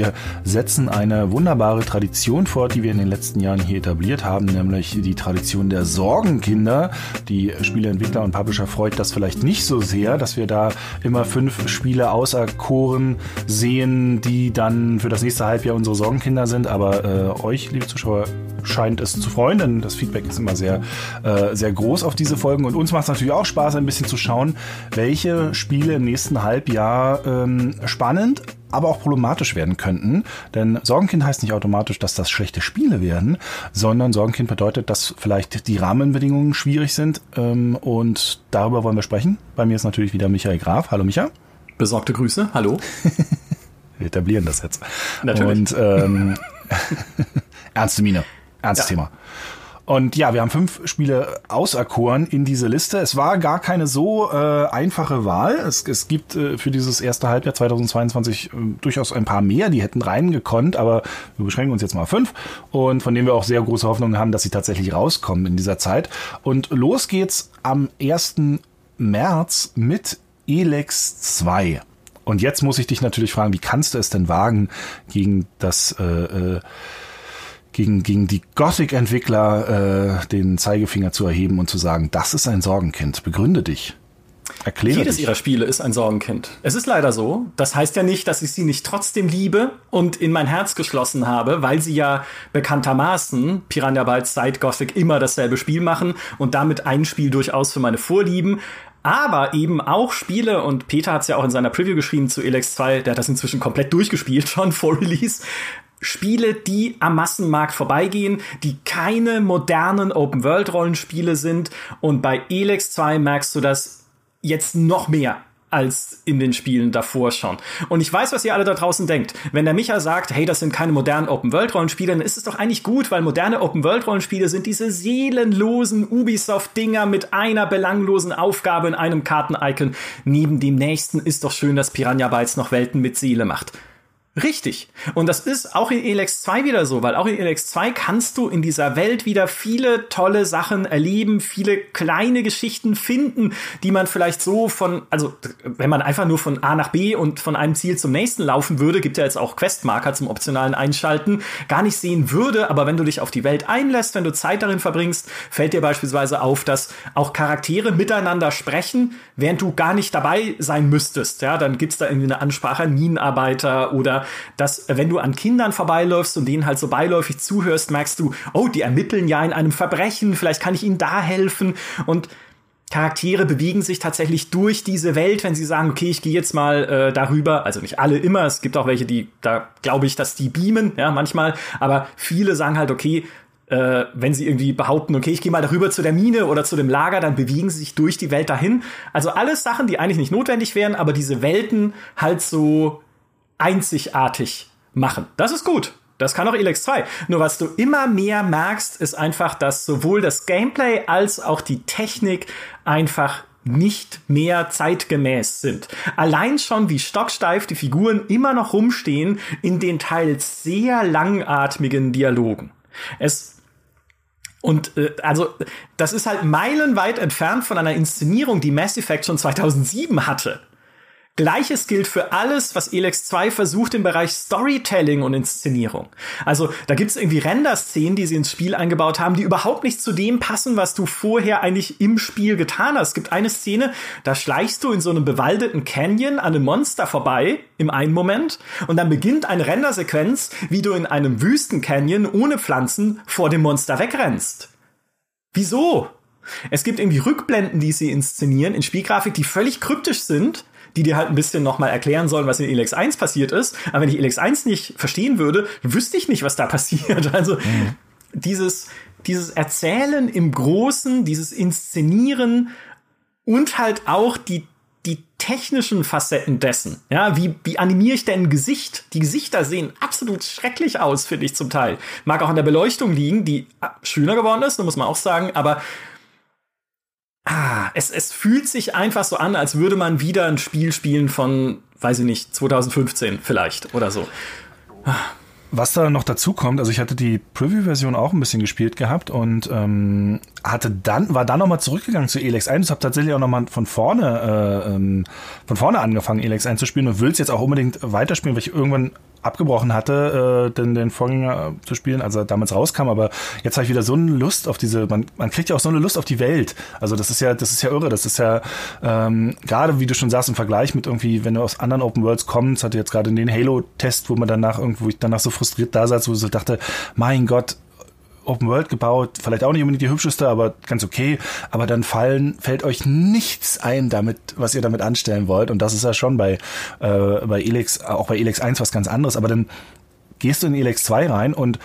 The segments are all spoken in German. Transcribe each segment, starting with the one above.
wir setzen eine wunderbare Tradition fort, die wir in den letzten Jahren hier etabliert haben, nämlich die Tradition der Sorgenkinder. Die Spieleentwickler und Publisher freut das vielleicht nicht so sehr, dass wir da immer fünf Spiele auserkoren sehen, die dann für das nächste Halbjahr unsere Sorgenkinder sind. Aber äh, euch, liebe Zuschauer, scheint es zu freuen, denn das Feedback ist immer sehr, äh, sehr groß auf diese Folgen. Und uns macht es natürlich auch Spaß, ein bisschen zu schauen, welche Spiele im nächsten Halbjahr ähm, spannend, aber auch problematisch werden könnten. Denn Sorgenkind heißt nicht automatisch, dass das schlechte Spiele werden, sondern Sorgenkind bedeutet, dass vielleicht die Rahmenbedingungen schwierig sind. Ähm, und darüber wollen wir sprechen. Bei mir ist natürlich wieder Michael Graf. Hallo Micha. Besorgte Grüße. Hallo. wir etablieren das jetzt. Natürlich. Und ähm, ernste Miene. Ernstes ja. Thema. Und ja, wir haben fünf Spiele auserkoren in diese Liste. Es war gar keine so äh, einfache Wahl. Es, es gibt äh, für dieses erste Halbjahr 2022 äh, durchaus ein paar mehr, die hätten reingekonnt, aber wir beschränken uns jetzt mal auf fünf und von denen wir auch sehr große Hoffnungen haben, dass sie tatsächlich rauskommen in dieser Zeit. Und los geht's am 1. März mit Elex 2. Und jetzt muss ich dich natürlich fragen, wie kannst du es denn wagen, gegen das äh, äh, gegen, gegen die Gothic-Entwickler äh, den Zeigefinger zu erheben und zu sagen, das ist ein Sorgenkind. Begründe dich. Erkläre Jedes dich. ihrer Spiele ist ein Sorgenkind. Es ist leider so. Das heißt ja nicht, dass ich sie nicht trotzdem liebe und in mein Herz geschlossen habe, weil sie ja bekanntermaßen Piranha Bytes seit Gothic immer dasselbe Spiel machen und damit ein Spiel durchaus für meine Vorlieben. Aber eben auch Spiele, und Peter hat es ja auch in seiner Preview geschrieben zu Elex 2, der hat das inzwischen komplett durchgespielt, schon vor Release, Spiele, die am Massenmarkt vorbeigehen, die keine modernen Open-World-Rollenspiele sind. Und bei Elex 2 merkst du das jetzt noch mehr als in den Spielen davor schon. Und ich weiß, was ihr alle da draußen denkt. Wenn der Micha sagt, hey, das sind keine modernen Open-World-Rollenspiele, dann ist es doch eigentlich gut, weil moderne Open-World-Rollenspiele sind diese seelenlosen Ubisoft-Dinger mit einer belanglosen Aufgabe in einem Karten-Icon. Neben dem nächsten ist doch schön, dass Piranha Bytes noch Welten mit Seele macht. Richtig. Und das ist auch in Elex 2 wieder so, weil auch in Elex 2 kannst du in dieser Welt wieder viele tolle Sachen erleben, viele kleine Geschichten finden, die man vielleicht so von, also wenn man einfach nur von A nach B und von einem Ziel zum nächsten laufen würde, gibt ja jetzt auch Questmarker zum optionalen Einschalten, gar nicht sehen würde, aber wenn du dich auf die Welt einlässt, wenn du Zeit darin verbringst, fällt dir beispielsweise auf, dass auch Charaktere miteinander sprechen, während du gar nicht dabei sein müsstest. Ja, dann gibt's da irgendwie eine Ansprache an Minenarbeiter oder dass äh, wenn du an Kindern vorbeiläufst und denen halt so beiläufig zuhörst, merkst du, oh, die ermitteln ja in einem Verbrechen, vielleicht kann ich ihnen da helfen und Charaktere bewegen sich tatsächlich durch diese Welt, wenn sie sagen, okay, ich gehe jetzt mal äh, darüber. Also nicht alle immer, es gibt auch welche, die, da glaube ich, dass die beamen, ja, manchmal, aber viele sagen halt, okay, äh, wenn sie irgendwie behaupten, okay, ich gehe mal darüber zu der Mine oder zu dem Lager, dann bewegen sie sich durch die Welt dahin. Also alles Sachen, die eigentlich nicht notwendig wären, aber diese Welten halt so einzigartig machen. Das ist gut. Das kann auch Elex 2. Nur was du immer mehr merkst, ist einfach, dass sowohl das Gameplay als auch die Technik einfach nicht mehr zeitgemäß sind. Allein schon, wie stocksteif die Figuren immer noch rumstehen in den teils sehr langatmigen Dialogen. Es und äh, also das ist halt meilenweit entfernt von einer Inszenierung, die Mass Effect schon 2007 hatte. Gleiches gilt für alles, was Elex 2 versucht im Bereich Storytelling und Inszenierung. Also da gibt's irgendwie Render-Szenen, die sie ins Spiel eingebaut haben, die überhaupt nicht zu dem passen, was du vorher eigentlich im Spiel getan hast. Es gibt eine Szene, da schleichst du in so einem bewaldeten Canyon an einem Monster vorbei im einen Moment und dann beginnt eine Rendersequenz, wie du in einem Wüsten-Canyon ohne Pflanzen vor dem Monster wegrennst. Wieso? Es gibt irgendwie Rückblenden, die sie inszenieren in Spielgrafik, die völlig kryptisch sind die dir halt ein bisschen nochmal erklären sollen, was in Elex 1 passiert ist. Aber wenn ich Elex 1 nicht verstehen würde, wüsste ich nicht, was da passiert. Also mhm. dieses, dieses Erzählen im Großen, dieses Inszenieren und halt auch die die technischen Facetten dessen. Ja, wie, wie animiere ich denn ein Gesicht? Die Gesichter sehen absolut schrecklich aus, finde ich zum Teil. Mag auch an der Beleuchtung liegen, die schöner geworden ist, muss man auch sagen, aber ah, es, es fühlt sich einfach so an, als würde man wieder ein Spiel spielen von, weiß ich nicht, 2015 vielleicht oder so. Was da noch dazu kommt, also ich hatte die Preview-Version auch ein bisschen gespielt gehabt und ähm, hatte dann, war dann nochmal zurückgegangen zu Elex 1 und habe tatsächlich auch nochmal von vorne, äh, ähm, von vorne angefangen, Elex 1 zu spielen und will es jetzt auch unbedingt weiterspielen, weil ich irgendwann abgebrochen hatte, äh, den, den Vorgänger zu spielen, als er damals rauskam. Aber jetzt habe ich wieder so eine Lust auf diese, man, man kriegt ja auch so eine Lust auf die Welt. Also das ist ja, das ist ja irre. Das ist ja ähm, gerade, wie du schon sagst, im Vergleich mit irgendwie, wenn du aus anderen Open Worlds kommst, hatte jetzt gerade den Halo-Test, wo man danach irgendwo, ich danach so frustriert da saß, wo ich so dachte, mein Gott, Open World gebaut, vielleicht auch nicht unbedingt die hübscheste, aber ganz okay. Aber dann fallen, fällt euch nichts ein damit, was ihr damit anstellen wollt. Und das ist ja schon bei, äh, bei Elix, auch bei Elix 1 was ganz anderes. Aber dann gehst du in Elix 2 rein und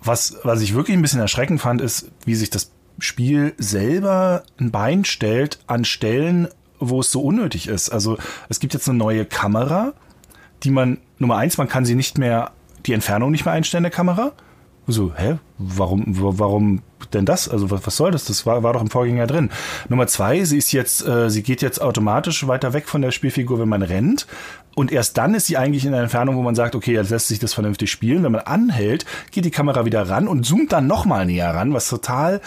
was, was ich wirklich ein bisschen erschreckend fand, ist, wie sich das Spiel selber ein Bein stellt an Stellen, wo es so unnötig ist. Also es gibt jetzt eine neue Kamera, die man, Nummer eins, man kann sie nicht mehr, die Entfernung nicht mehr einstellen, der Kamera. So, hä? Warum, warum denn das? Also was, was soll das? Das war, war doch im Vorgänger drin. Nummer zwei, sie ist jetzt, äh, sie geht jetzt automatisch weiter weg von der Spielfigur, wenn man rennt. Und erst dann ist sie eigentlich in der Entfernung, wo man sagt, okay, jetzt lässt sich das vernünftig spielen. Wenn man anhält, geht die Kamera wieder ran und zoomt dann nochmal näher ran, was total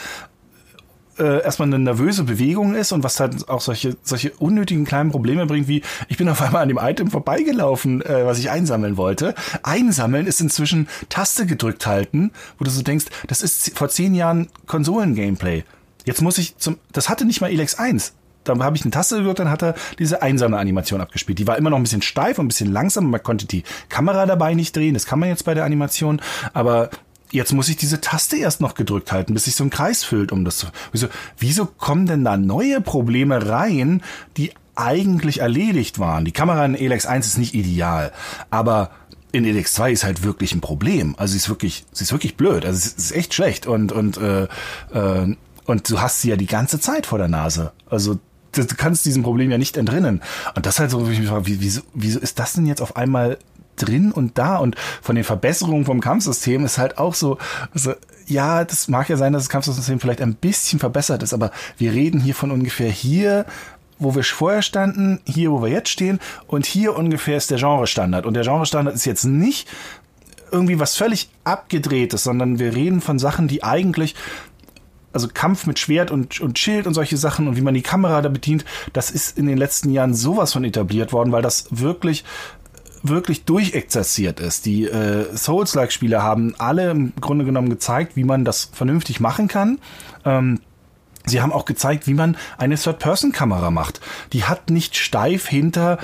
äh, erstmal eine nervöse Bewegung ist und was halt auch solche, solche unnötigen kleinen Probleme bringt, wie ich bin auf einmal an dem Item vorbeigelaufen, äh, was ich einsammeln wollte. Einsammeln ist inzwischen Taste gedrückt halten, wo du so denkst, das ist vor zehn Jahren Konsolen-Gameplay. Jetzt muss ich zum, das hatte nicht mal Elex 1 da habe ich eine Taste gedrückt, dann hat er diese einsame Animation abgespielt. Die war immer noch ein bisschen steif und ein bisschen langsam. Man konnte die Kamera dabei nicht drehen. Das kann man jetzt bei der Animation. Aber jetzt muss ich diese Taste erst noch gedrückt halten, bis sich so ein Kreis füllt, um das zu. Wieso, wieso kommen denn da neue Probleme rein, die eigentlich erledigt waren? Die Kamera in Elex 1 ist nicht ideal, aber in Elex 2 ist halt wirklich ein Problem. Also sie ist wirklich, sie ist wirklich blöd. Also es ist echt schlecht und und äh, äh, und du hast sie ja die ganze Zeit vor der Nase. Also du kannst diesem Problem ja nicht entrinnen. Und das halt so, wie, wieso, wieso ist das denn jetzt auf einmal drin und da und von den Verbesserungen vom Kampfsystem ist halt auch so, so ja, das mag ja sein, dass das Kampfsystem vielleicht ein bisschen verbessert ist, aber wir reden hier von ungefähr hier wo wir vorher standen, hier, wo wir jetzt stehen und hier ungefähr ist der Genrestandard. Und der Genrestandard ist jetzt nicht irgendwie was völlig abgedrehtes, sondern wir reden von Sachen, die eigentlich also Kampf mit Schwert und, und Schild und solche Sachen und wie man die Kamera da bedient, das ist in den letzten Jahren sowas von etabliert worden, weil das wirklich wirklich durchexerziert ist. Die äh, Souls-like-Spiele haben alle im Grunde genommen gezeigt, wie man das vernünftig machen kann. Ähm, sie haben auch gezeigt, wie man eine Third-Person-Kamera macht. Die hat nicht steif hinter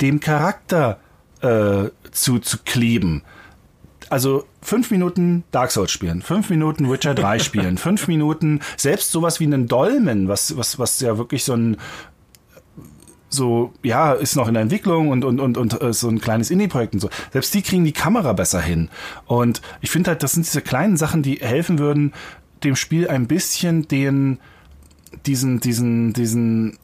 dem Charakter äh, zu, zu kleben. Also fünf Minuten Dark Souls spielen, fünf Minuten Witcher 3 spielen, fünf Minuten selbst sowas wie einen Dolmen, was, was, was ja wirklich so ein, so, ja, ist noch in der Entwicklung und, und, und, und äh, so ein kleines Indie-Projekt und so. Selbst die kriegen die Kamera besser hin. Und ich finde halt, das sind diese kleinen Sachen, die helfen würden, dem Spiel ein bisschen den, diesen, diesen, diesen,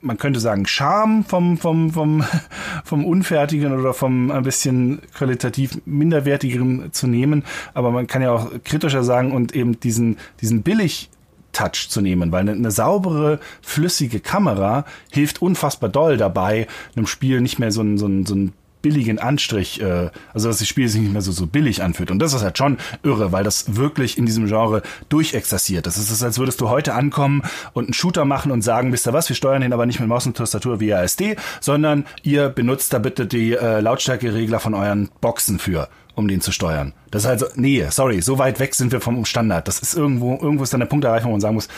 man könnte sagen, Charme vom, vom, vom, vom Unfertigen oder vom ein bisschen qualitativ minderwertigeren zu nehmen. Aber man kann ja auch kritischer sagen und eben diesen, diesen billig Touch zu nehmen, weil eine, eine, saubere, flüssige Kamera hilft unfassbar doll dabei, einem Spiel nicht mehr so einen, so einen, so einen billigen Anstrich, äh, also dass das Spiel sich nicht mehr so, so billig anfühlt. Und das ist halt schon irre, weil das wirklich in diesem Genre durchexerziert. Das ist, als würdest du heute ankommen und einen Shooter machen und sagen, wisst ihr was, wir steuern den aber nicht mit Maus und Tastatur wie ASD, sondern ihr benutzt da bitte die äh, Lautstärkeregler von euren Boxen für um den zu steuern. Das ist also, nee, sorry, so weit weg sind wir vom Standard. Das ist irgendwo, irgendwo ist dann der Punkt erreicht, wo man sagen muss,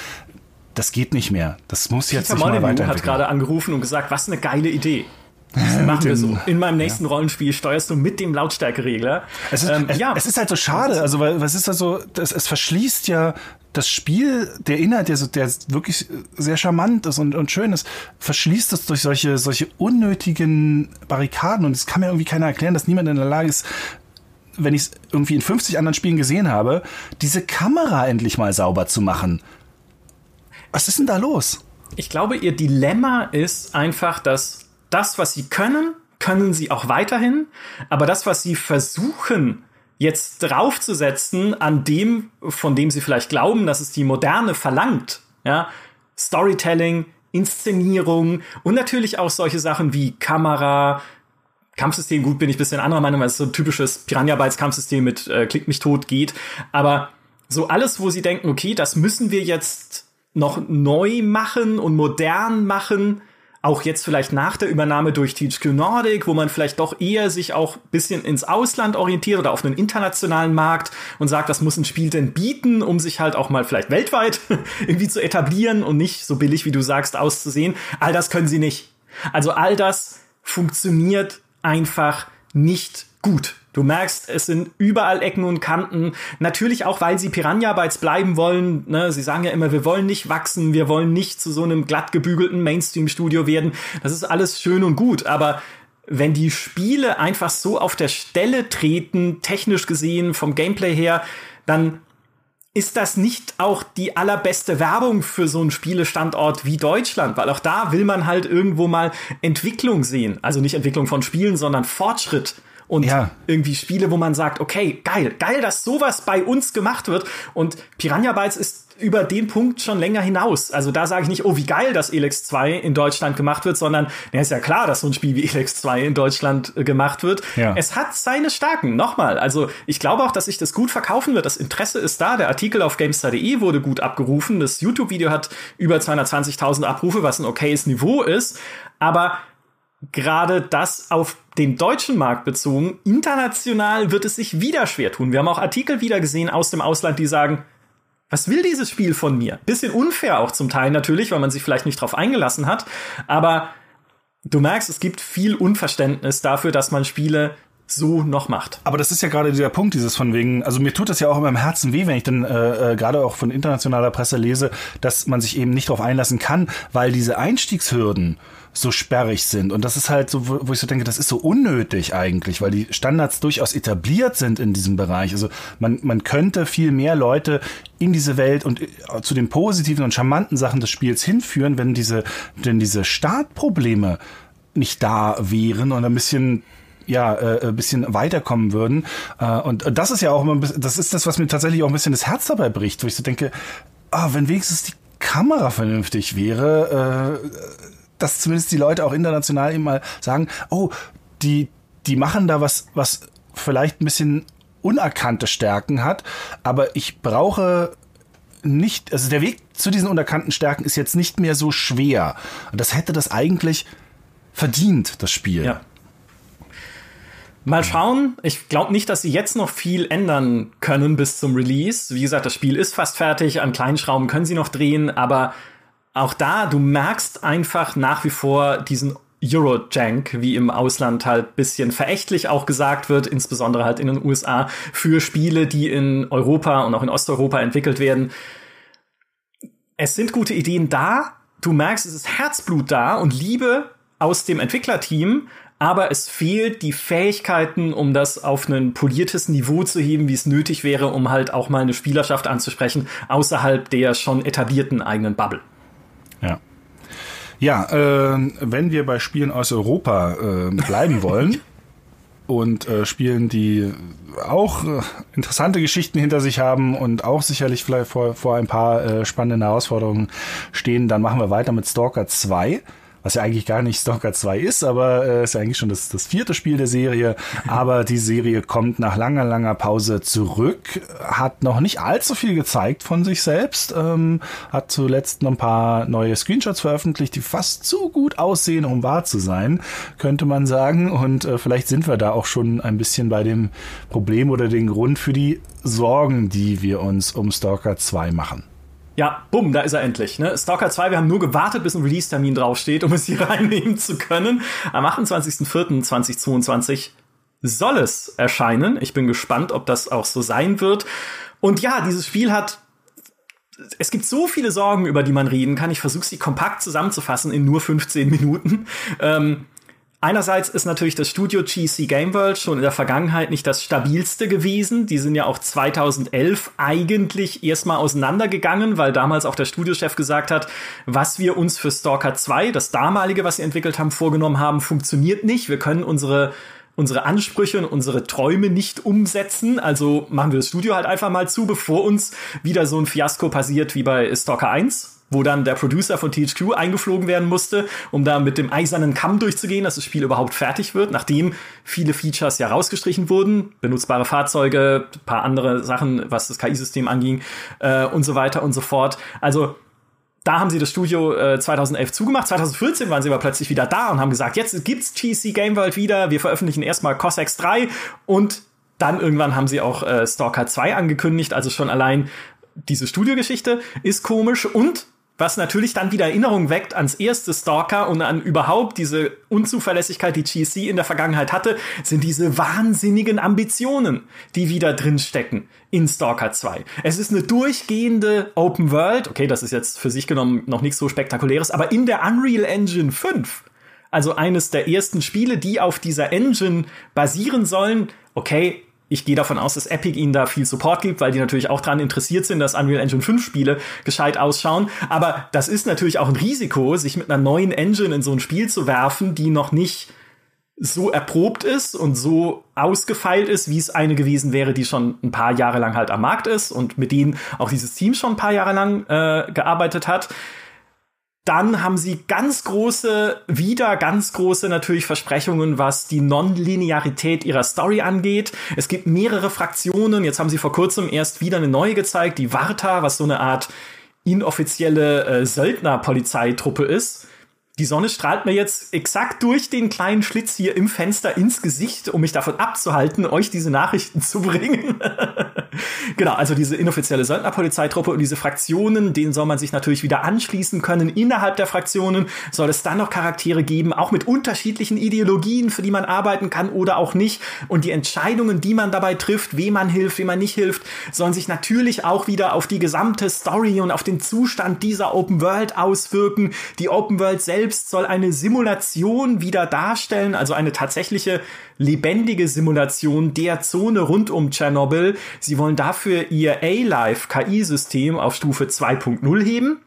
das geht nicht mehr. Das muss jetzt Peter nicht mal hat gerade angerufen und gesagt, was eine geile Idee. Das machen wir so. In meinem nächsten ja. Rollenspiel steuerst du mit dem Lautstärkeregler. Es ist, ähm, es, ja. es ist halt so schade, also weil was ist da so, das, es verschließt ja das Spiel, der Inhalt, der, so, der wirklich sehr charmant ist und, und schön ist, verschließt es durch solche, solche unnötigen Barrikaden und es kann mir irgendwie keiner erklären, dass niemand in der Lage ist, wenn ich es irgendwie in 50 anderen Spielen gesehen habe, diese Kamera endlich mal sauber zu machen. Was ist denn da los? Ich glaube, ihr Dilemma ist einfach, dass das, was sie können, können sie auch weiterhin, aber das, was sie versuchen, jetzt draufzusetzen an dem, von dem sie vielleicht glauben, dass es die Moderne verlangt, ja, Storytelling, Inszenierung und natürlich auch solche Sachen wie Kamera, Kampfsystem, gut, bin ich bisschen anderer Meinung, weil es so ein typisches Piranha-Bytes-Kampfsystem mit äh, Klick mich tot geht. Aber so alles, wo sie denken, okay, das müssen wir jetzt noch neu machen und modern machen, auch jetzt vielleicht nach der Übernahme durch THQ Nordic, wo man vielleicht doch eher sich auch bisschen ins Ausland orientiert oder auf einen internationalen Markt und sagt, das muss ein Spiel denn bieten, um sich halt auch mal vielleicht weltweit irgendwie zu etablieren und nicht so billig, wie du sagst, auszusehen. All das können sie nicht. Also all das funktioniert einfach nicht gut. Du merkst, es sind überall Ecken und Kanten. Natürlich auch, weil sie Piranha Bytes bleiben wollen. Ne? Sie sagen ja immer, wir wollen nicht wachsen, wir wollen nicht zu so einem glatt gebügelten Mainstream-Studio werden. Das ist alles schön und gut, aber wenn die Spiele einfach so auf der Stelle treten, technisch gesehen, vom Gameplay her, dann ist das nicht auch die allerbeste Werbung für so einen Spielestandort wie Deutschland? Weil auch da will man halt irgendwo mal Entwicklung sehen. Also nicht Entwicklung von Spielen, sondern Fortschritt und ja. irgendwie Spiele, wo man sagt, okay, geil, geil, dass sowas bei uns gemacht wird. Und Piranha Bytes ist über den Punkt schon länger hinaus. Also da sage ich nicht, oh, wie geil, dass Elex 2 in Deutschland gemacht wird, sondern ja, ist ja klar, dass so ein Spiel wie Elex 2 in Deutschland äh, gemacht wird. Ja. Es hat seine Starken. Nochmal, also ich glaube auch, dass sich das gut verkaufen wird. Das Interesse ist da. Der Artikel auf GameStar.de wurde gut abgerufen. Das YouTube-Video hat über 220.000 Abrufe, was ein okayes Niveau ist. Aber gerade das auf den deutschen Markt bezogen, international wird es sich wieder schwer tun. Wir haben auch Artikel wieder gesehen aus dem Ausland, die sagen, was will dieses Spiel von mir? Bisschen unfair auch zum Teil natürlich, weil man sich vielleicht nicht drauf eingelassen hat, aber du merkst, es gibt viel Unverständnis dafür, dass man Spiele so noch macht. Aber das ist ja gerade dieser Punkt, dieses von wegen, also mir tut das ja auch immer im Herzen weh, wenn ich dann äh, äh, gerade auch von internationaler Presse lese, dass man sich eben nicht darauf einlassen kann, weil diese Einstiegshürden so sperrig sind. Und das ist halt so, wo ich so denke, das ist so unnötig eigentlich, weil die Standards durchaus etabliert sind in diesem Bereich. Also man, man könnte viel mehr Leute in diese Welt und äh, zu den positiven und charmanten Sachen des Spiels hinführen, wenn diese, wenn diese Startprobleme nicht da wären und ein bisschen ja, äh, ein bisschen weiterkommen würden. Äh, und das ist ja auch immer, das ist das, was mir tatsächlich auch ein bisschen das Herz dabei bricht, wo ich so denke, ah, wenn wenigstens die Kamera vernünftig wäre, äh, dass zumindest die Leute auch international eben mal sagen, oh, die, die machen da was, was vielleicht ein bisschen unerkannte Stärken hat, aber ich brauche nicht, also der Weg zu diesen unerkannten Stärken ist jetzt nicht mehr so schwer. Das hätte das eigentlich verdient, das Spiel. Ja. Mal schauen. Ich glaube nicht, dass sie jetzt noch viel ändern können bis zum Release. Wie gesagt, das Spiel ist fast fertig. An kleinen Schrauben können sie noch drehen, aber auch da, du merkst einfach nach wie vor diesen Eurojank, wie im Ausland halt bisschen verächtlich auch gesagt wird, insbesondere halt in den USA, für Spiele, die in Europa und auch in Osteuropa entwickelt werden. Es sind gute Ideen da. Du merkst, es ist Herzblut da und Liebe aus dem Entwicklerteam, aber es fehlt die Fähigkeiten, um das auf ein poliertes Niveau zu heben, wie es nötig wäre, um halt auch mal eine Spielerschaft anzusprechen, außerhalb der schon etablierten eigenen Bubble. Ja. Ja, äh, wenn wir bei Spielen aus Europa äh, bleiben wollen und äh, Spielen, die auch äh, interessante Geschichten hinter sich haben und auch sicherlich vielleicht vor, vor ein paar äh, spannenden Herausforderungen stehen, dann machen wir weiter mit Stalker 2 was ja eigentlich gar nicht Stalker 2 ist, aber äh, ist ja eigentlich schon das, das vierte Spiel der Serie. Aber die Serie kommt nach langer, langer Pause zurück, hat noch nicht allzu viel gezeigt von sich selbst, ähm, hat zuletzt noch ein paar neue Screenshots veröffentlicht, die fast zu gut aussehen, um wahr zu sein, könnte man sagen. Und äh, vielleicht sind wir da auch schon ein bisschen bei dem Problem oder den Grund für die Sorgen, die wir uns um Stalker 2 machen. Ja, bumm, da ist er endlich. Ne? Stalker 2, wir haben nur gewartet, bis ein Release-Termin draufsteht, um es hier reinnehmen zu können. Am 28.04.2022 soll es erscheinen. Ich bin gespannt, ob das auch so sein wird. Und ja, dieses Spiel hat es gibt so viele Sorgen, über die man reden kann. Ich versuche sie kompakt zusammenzufassen in nur 15 Minuten. Ähm, Einerseits ist natürlich das Studio GC Game World schon in der Vergangenheit nicht das stabilste gewesen. Die sind ja auch 2011 eigentlich erstmal auseinandergegangen, weil damals auch der Studiochef gesagt hat, was wir uns für Stalker 2, das damalige, was sie entwickelt haben, vorgenommen haben, funktioniert nicht. Wir können unsere unsere Ansprüche und unsere Träume nicht umsetzen. Also machen wir das Studio halt einfach mal zu, bevor uns wieder so ein Fiasko passiert wie bei Stalker 1 wo dann der Producer von THQ eingeflogen werden musste, um da mit dem eisernen Kamm durchzugehen, dass das Spiel überhaupt fertig wird, nachdem viele Features ja rausgestrichen wurden, benutzbare Fahrzeuge, paar andere Sachen, was das KI-System anging äh, und so weiter und so fort. Also da haben sie das Studio äh, 2011 zugemacht. 2014 waren sie aber plötzlich wieder da und haben gesagt, jetzt gibt's GC Game World wieder. Wir veröffentlichen erstmal Cossacks 3 und dann irgendwann haben sie auch äh, Stalker 2 angekündigt. Also schon allein diese Studiogeschichte ist komisch und was natürlich dann wieder Erinnerung weckt ans erste Stalker und an überhaupt diese Unzuverlässigkeit, die GSC in der Vergangenheit hatte, sind diese wahnsinnigen Ambitionen, die wieder drin stecken in Stalker 2. Es ist eine durchgehende Open World, okay, das ist jetzt für sich genommen noch nichts so spektakuläres, aber in der Unreal Engine 5 also eines der ersten Spiele, die auf dieser Engine basieren sollen. Okay, ich gehe davon aus, dass Epic ihnen da viel Support gibt, weil die natürlich auch daran interessiert sind, dass Unreal Engine 5 Spiele gescheit ausschauen. Aber das ist natürlich auch ein Risiko, sich mit einer neuen Engine in so ein Spiel zu werfen, die noch nicht so erprobt ist und so ausgefeilt ist, wie es eine gewesen wäre, die schon ein paar Jahre lang halt am Markt ist und mit denen auch dieses Team schon ein paar Jahre lang äh, gearbeitet hat. Dann haben sie ganz große, wieder ganz große natürlich Versprechungen, was die Nonlinearität ihrer Story angeht. Es gibt mehrere Fraktionen. Jetzt haben sie vor kurzem erst wieder eine neue gezeigt, die Varta, was so eine Art inoffizielle äh, Söldnerpolizeitruppe ist die Sonne strahlt mir jetzt exakt durch den kleinen Schlitz hier im Fenster ins Gesicht, um mich davon abzuhalten, euch diese Nachrichten zu bringen. genau, also diese inoffizielle Söldnerpolizeitruppe und diese Fraktionen, denen soll man sich natürlich wieder anschließen können. Innerhalb der Fraktionen soll es dann noch Charaktere geben, auch mit unterschiedlichen Ideologien, für die man arbeiten kann oder auch nicht. Und die Entscheidungen, die man dabei trifft, wem man hilft, wem man nicht hilft, sollen sich natürlich auch wieder auf die gesamte Story und auf den Zustand dieser Open World auswirken. Die Open World selbst soll eine Simulation wieder darstellen, also eine tatsächliche lebendige Simulation der Zone rund um Tschernobyl. Sie wollen dafür ihr A-Life KI-System auf Stufe 2.0 heben.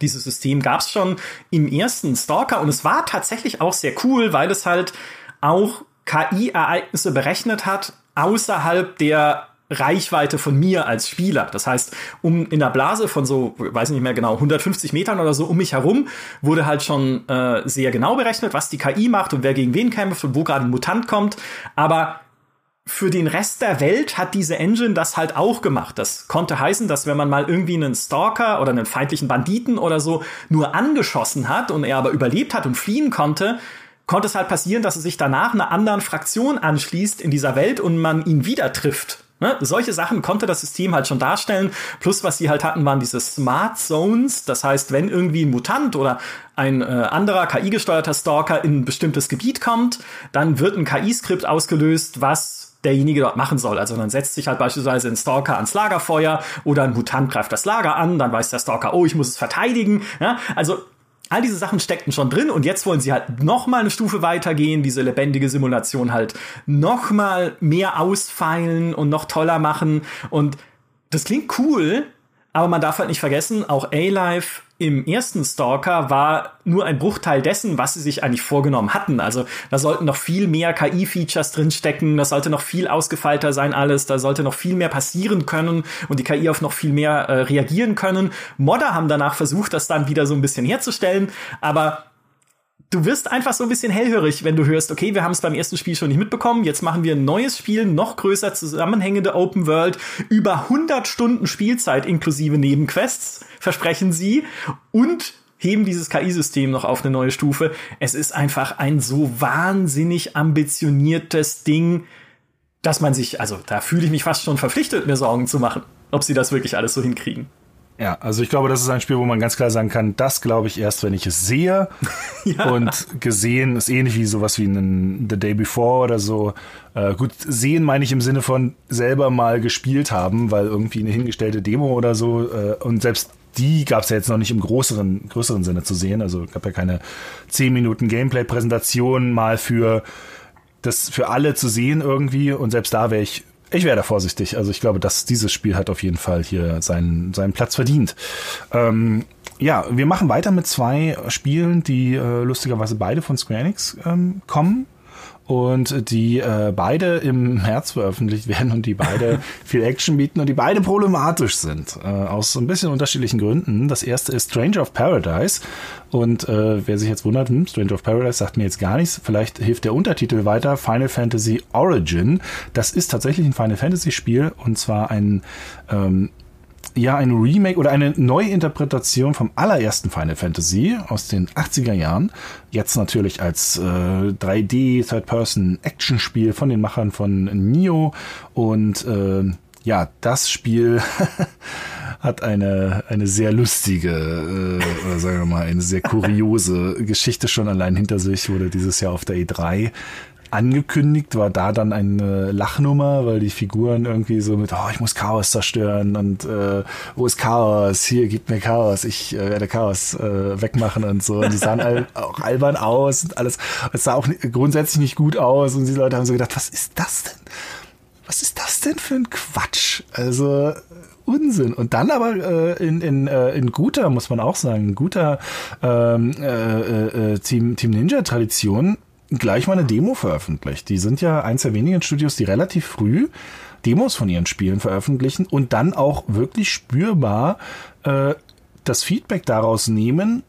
Dieses System gab es schon im ersten Stalker und es war tatsächlich auch sehr cool, weil es halt auch KI-Ereignisse berechnet hat außerhalb der Reichweite von mir als Spieler. Das heißt, um in der Blase von so, weiß nicht mehr genau, 150 Metern oder so um mich herum wurde halt schon äh, sehr genau berechnet, was die KI macht und wer gegen wen kämpft und wo gerade ein Mutant kommt. Aber für den Rest der Welt hat diese Engine das halt auch gemacht. Das konnte heißen, dass wenn man mal irgendwie einen Stalker oder einen feindlichen Banditen oder so nur angeschossen hat und er aber überlebt hat und fliehen konnte, konnte es halt passieren, dass er sich danach einer anderen Fraktion anschließt in dieser Welt und man ihn wieder trifft. Ne? Solche Sachen konnte das System halt schon darstellen. Plus, was sie halt hatten, waren diese Smart Zones. Das heißt, wenn irgendwie ein Mutant oder ein äh, anderer KI-gesteuerter Stalker in ein bestimmtes Gebiet kommt, dann wird ein KI-Skript ausgelöst, was derjenige dort machen soll. Also dann setzt sich halt beispielsweise ein Stalker ans Lagerfeuer oder ein Mutant greift das Lager an, dann weiß der Stalker, oh, ich muss es verteidigen. Ja? Also All diese Sachen steckten schon drin und jetzt wollen sie halt noch mal eine Stufe weitergehen, diese lebendige Simulation halt noch mal mehr ausfeilen und noch toller machen. Und das klingt cool, aber man darf halt nicht vergessen, auch A-Life im ersten Stalker war nur ein Bruchteil dessen, was sie sich eigentlich vorgenommen hatten. Also da sollten noch viel mehr KI-Features drinstecken, das sollte noch viel ausgefeilter sein alles, da sollte noch viel mehr passieren können und die KI auf noch viel mehr äh, reagieren können. Modder haben danach versucht, das dann wieder so ein bisschen herzustellen, aber du wirst einfach so ein bisschen hellhörig, wenn du hörst, okay, wir haben es beim ersten Spiel schon nicht mitbekommen, jetzt machen wir ein neues Spiel, noch größer zusammenhängende Open World, über 100 Stunden Spielzeit inklusive Nebenquests, versprechen sie, und heben dieses KI-System noch auf eine neue Stufe. Es ist einfach ein so wahnsinnig ambitioniertes Ding, dass man sich, also da fühle ich mich fast schon verpflichtet, mir Sorgen zu machen, ob sie das wirklich alles so hinkriegen. Ja, also ich glaube, das ist ein Spiel, wo man ganz klar sagen kann, das glaube ich erst, wenn ich es sehe. ja. Und gesehen ist ähnlich wie sowas wie ein The Day Before oder so. Äh, gut, sehen meine ich im Sinne von selber mal gespielt haben, weil irgendwie eine hingestellte Demo oder so. Äh, und selbst die gab es ja jetzt noch nicht im größeren, größeren Sinne zu sehen. Also gab ja keine 10 Minuten Gameplay-Präsentation mal für das für alle zu sehen irgendwie. Und selbst da wäre ich ich wäre da vorsichtig. Also ich glaube, dass dieses Spiel hat auf jeden Fall hier seinen, seinen Platz verdient. Ähm, ja, wir machen weiter mit zwei Spielen, die äh, lustigerweise beide von Square Enix ähm, kommen. Und die äh, beide im März veröffentlicht werden und die beide viel Action bieten und die beide problematisch sind, äh, aus so ein bisschen unterschiedlichen Gründen. Das erste ist Stranger of Paradise und äh, wer sich jetzt wundert, hm, Stranger of Paradise sagt mir jetzt gar nichts, vielleicht hilft der Untertitel weiter, Final Fantasy Origin. Das ist tatsächlich ein Final Fantasy Spiel und zwar ein ähm, ja ein Remake oder eine Neuinterpretation vom allerersten Final Fantasy aus den 80er Jahren. Jetzt natürlich als äh, 3D Third-Person-Action-Spiel von den Machern von Nio. Und äh, ja, das Spiel hat eine, eine sehr lustige, äh, oder sagen wir mal, eine sehr kuriose Geschichte schon allein hinter sich, wurde dieses Jahr auf der E3 angekündigt, war da dann eine Lachnummer, weil die Figuren irgendwie so mit, oh, ich muss Chaos zerstören und äh, wo ist Chaos? Hier, gib mir Chaos, ich äh, werde Chaos äh, wegmachen und so. Und die sahen all, auch albern aus und alles. Es sah auch grundsätzlich nicht gut aus und die Leute haben so gedacht, was ist das denn? Was ist das denn für ein Quatsch? Also Unsinn. Und dann aber äh, in, in, äh, in guter, muss man auch sagen, guter ähm, äh, äh, Team, Team Ninja-Tradition gleich mal eine Demo veröffentlicht. Die sind ja eins der wenigen Studios, die relativ früh Demos von ihren Spielen veröffentlichen und dann auch wirklich spürbar äh, das Feedback daraus nehmen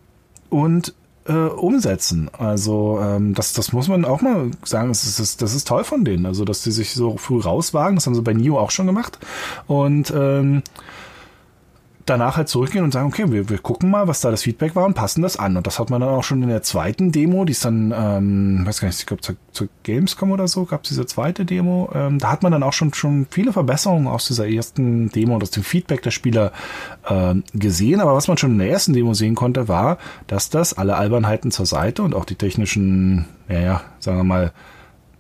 und äh, umsetzen. Also ähm, das, das muss man auch mal sagen, das ist, das ist toll von denen. Also dass die sich so früh rauswagen, das haben sie bei Nio auch schon gemacht. Und ähm, danach halt zurückgehen und sagen, okay, wir, wir gucken mal, was da das Feedback war und passen das an. Und das hat man dann auch schon in der zweiten Demo, die ist dann, ähm, weiß gar nicht, ich glaube zur, zur Gamescom oder so, gab es diese zweite Demo. Ähm, da hat man dann auch schon, schon viele Verbesserungen aus dieser ersten Demo und aus dem Feedback der Spieler äh, gesehen. Aber was man schon in der ersten Demo sehen konnte, war, dass das alle Albernheiten zur Seite und auch die technischen, naja, sagen wir mal,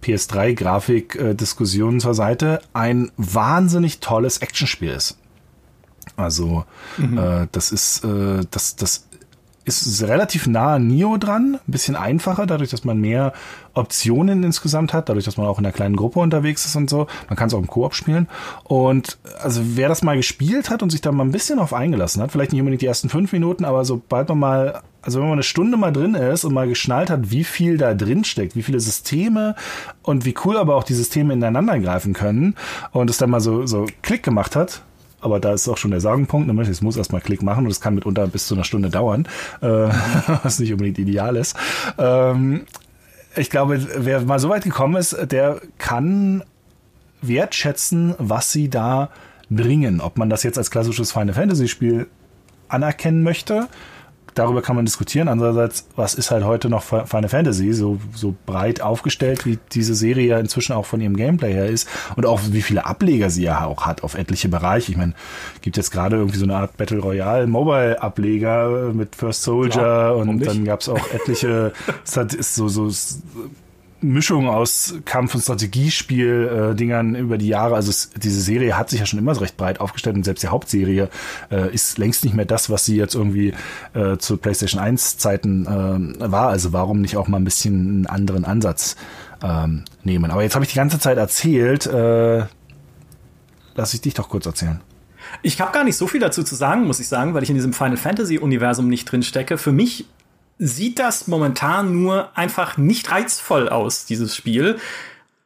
PS3-Grafik-Diskussionen zur Seite ein wahnsinnig tolles Actionspiel ist. Also mhm. äh, das ist äh, das das ist relativ nah an Nio dran, ein bisschen einfacher, dadurch, dass man mehr Optionen insgesamt hat, dadurch, dass man auch in einer kleinen Gruppe unterwegs ist und so. Man kann es auch im Koop spielen. Und also wer das mal gespielt hat und sich da mal ein bisschen auf eingelassen hat, vielleicht nicht unbedingt die ersten fünf Minuten, aber sobald man mal, also wenn man eine Stunde mal drin ist und mal geschnallt hat, wie viel da drin steckt, wie viele Systeme und wie cool aber auch die Systeme ineinander greifen können und es dann mal so, so Klick gemacht hat, aber da ist auch schon der Sagenpunkt, nämlich es muss erstmal Klick machen und es kann mitunter bis zu einer Stunde dauern, äh, was nicht unbedingt ideal ist. Ähm, ich glaube, wer mal so weit gekommen ist, der kann wertschätzen, was sie da bringen. Ob man das jetzt als klassisches Final Fantasy Spiel anerkennen möchte darüber kann man diskutieren. Andererseits, was ist halt heute noch Final Fantasy, so, so breit aufgestellt, wie diese Serie ja inzwischen auch von ihrem Gameplay her ist und auch wie viele Ableger sie ja auch hat auf etliche Bereiche. Ich meine, gibt jetzt gerade irgendwie so eine Art Battle Royale Mobile Ableger mit First Soldier Klar, und dann gab es auch etliche so, so Mischung aus Kampf- und Strategiespiel-Dingern über die Jahre. Also es, diese Serie hat sich ja schon immer recht breit aufgestellt und selbst die Hauptserie äh, ist längst nicht mehr das, was sie jetzt irgendwie äh, zu PlayStation 1 Zeiten äh, war. Also warum nicht auch mal ein bisschen einen anderen Ansatz ähm, nehmen? Aber jetzt habe ich die ganze Zeit erzählt. Äh, lass ich dich doch kurz erzählen. Ich habe gar nicht so viel dazu zu sagen, muss ich sagen, weil ich in diesem Final Fantasy Universum nicht drin stecke. Für mich sieht das momentan nur einfach nicht reizvoll aus, dieses Spiel.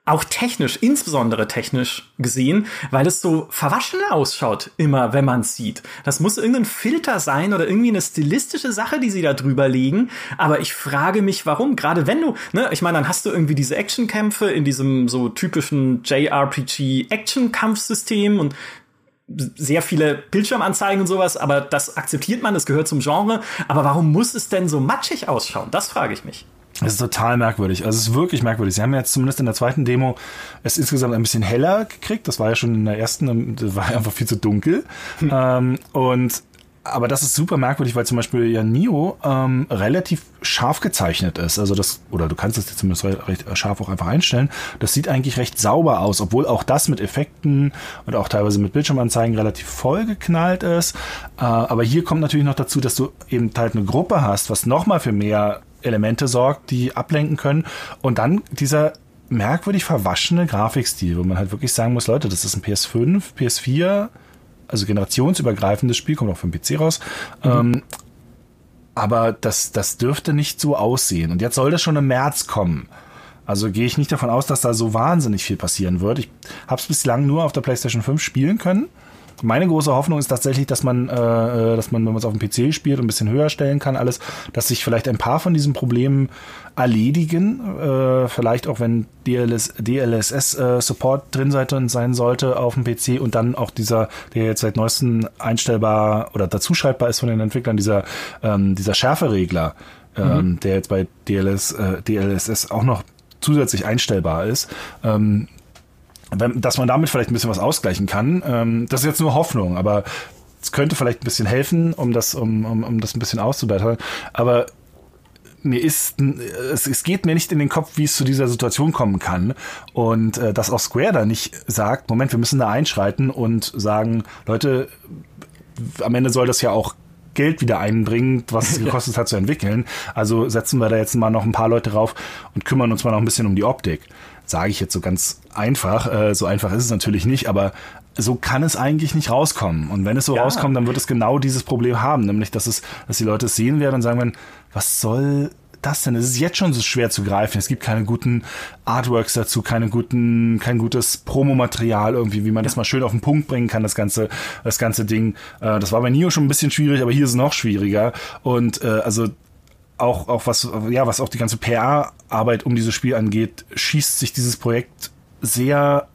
Auch technisch, insbesondere technisch gesehen, weil es so verwaschen ausschaut, immer wenn man es sieht. Das muss irgendein Filter sein oder irgendwie eine stilistische Sache, die sie da drüber legen. Aber ich frage mich, warum. Gerade wenn du, ne, ich meine, dann hast du irgendwie diese Actionkämpfe in diesem so typischen JRPG-Action-Kampfsystem und sehr viele Bildschirmanzeigen und sowas, aber das akzeptiert man, das gehört zum Genre. Aber warum muss es denn so matschig ausschauen? Das frage ich mich. Es ist total merkwürdig. Also es ist wirklich merkwürdig. Sie haben jetzt zumindest in der zweiten Demo es insgesamt ein bisschen heller gekriegt. Das war ja schon in der ersten, das war einfach viel zu dunkel. Hm. Ähm, und aber das ist super merkwürdig, weil zum Beispiel ja Nio ähm, relativ scharf gezeichnet ist. Also das, oder du kannst es dir zumindest recht scharf auch einfach einstellen. Das sieht eigentlich recht sauber aus, obwohl auch das mit Effekten und auch teilweise mit Bildschirmanzeigen relativ voll geknallt ist. Äh, aber hier kommt natürlich noch dazu, dass du eben halt eine Gruppe hast, was nochmal für mehr Elemente sorgt, die ablenken können. Und dann dieser merkwürdig verwaschene Grafikstil, wo man halt wirklich sagen muss, Leute, das ist ein PS5, PS4 also generationsübergreifendes Spiel, kommt auch für den PC raus. Mhm. Ähm, aber das, das dürfte nicht so aussehen. Und jetzt soll das schon im März kommen. Also gehe ich nicht davon aus, dass da so wahnsinnig viel passieren wird. Ich habe es bislang nur auf der PlayStation 5 spielen können. Meine große Hoffnung ist tatsächlich, dass man, äh, äh dass man, wenn man es auf dem PC spielt, ein bisschen höher stellen kann, alles, dass sich vielleicht ein paar von diesen Problemen erledigen. Äh, vielleicht auch, wenn DLS, DLSS-Support äh, drin sein sollte auf dem PC und dann auch dieser, der jetzt seit neuestem einstellbar oder dazuschaltbar ist von den Entwicklern, dieser, ähm, dieser Schärferegler, ähm, mhm. der jetzt bei DLS, äh, DLSS auch noch zusätzlich einstellbar ist. Ähm, wenn, dass man damit vielleicht ein bisschen was ausgleichen kann. Ähm, das ist jetzt nur Hoffnung, aber es könnte vielleicht ein bisschen helfen, um das, um, um, um das ein bisschen auszubessern. Aber mir ist, es, es geht mir nicht in den Kopf, wie es zu dieser Situation kommen kann. Und äh, dass auch Square da nicht sagt, Moment, wir müssen da einschreiten und sagen, Leute, am Ende soll das ja auch Geld wieder einbringen, was es gekostet hat zu entwickeln. Also setzen wir da jetzt mal noch ein paar Leute drauf und kümmern uns mal noch ein bisschen um die Optik. Sage ich jetzt so ganz einfach. Äh, so einfach ist es natürlich nicht, aber so kann es eigentlich nicht rauskommen. Und wenn es so ja. rauskommt, dann wird es genau dieses Problem haben, nämlich dass es, dass die Leute es sehen werden und sagen werden, was soll das denn? Es ist jetzt schon so schwer zu greifen. Es gibt keine guten Artworks dazu, keine guten, kein gutes Promomaterial irgendwie, wie man ja. das mal schön auf den Punkt bringen kann, das ganze, das ganze Ding. Äh, das war bei Nio schon ein bisschen schwierig, aber hier ist es noch schwieriger. Und äh, also auch, auch was, ja, was auch die ganze PR-Arbeit um dieses Spiel angeht, schießt sich dieses Projekt sehr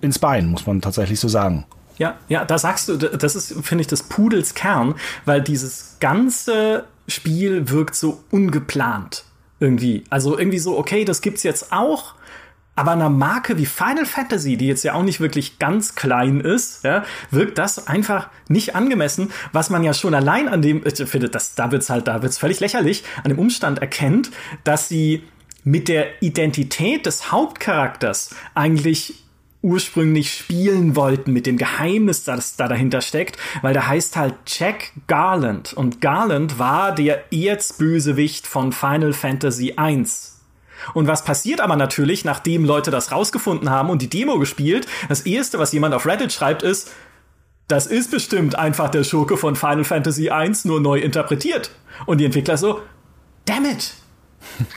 ins Bein, muss man tatsächlich so sagen. Ja, ja, da sagst du, das ist, finde ich, das Pudels Kern, weil dieses ganze Spiel wirkt so ungeplant irgendwie. Also irgendwie so, okay, das gibt's jetzt auch, aber einer Marke wie Final Fantasy, die jetzt ja auch nicht wirklich ganz klein ist, ja, wirkt das einfach nicht angemessen, was man ja schon allein an dem, ich finde, das, da wird's halt, da wird's völlig lächerlich, an dem Umstand erkennt, dass sie mit der Identität des Hauptcharakters eigentlich ursprünglich spielen wollten mit dem Geheimnis, das da dahinter steckt, weil der heißt halt Jack Garland und Garland war der Erzbösewicht von Final Fantasy I. Und was passiert aber natürlich, nachdem Leute das rausgefunden haben und die Demo gespielt, das erste, was jemand auf Reddit schreibt, ist, das ist bestimmt einfach der Schurke von Final Fantasy I nur neu interpretiert. Und die Entwickler so, damn it,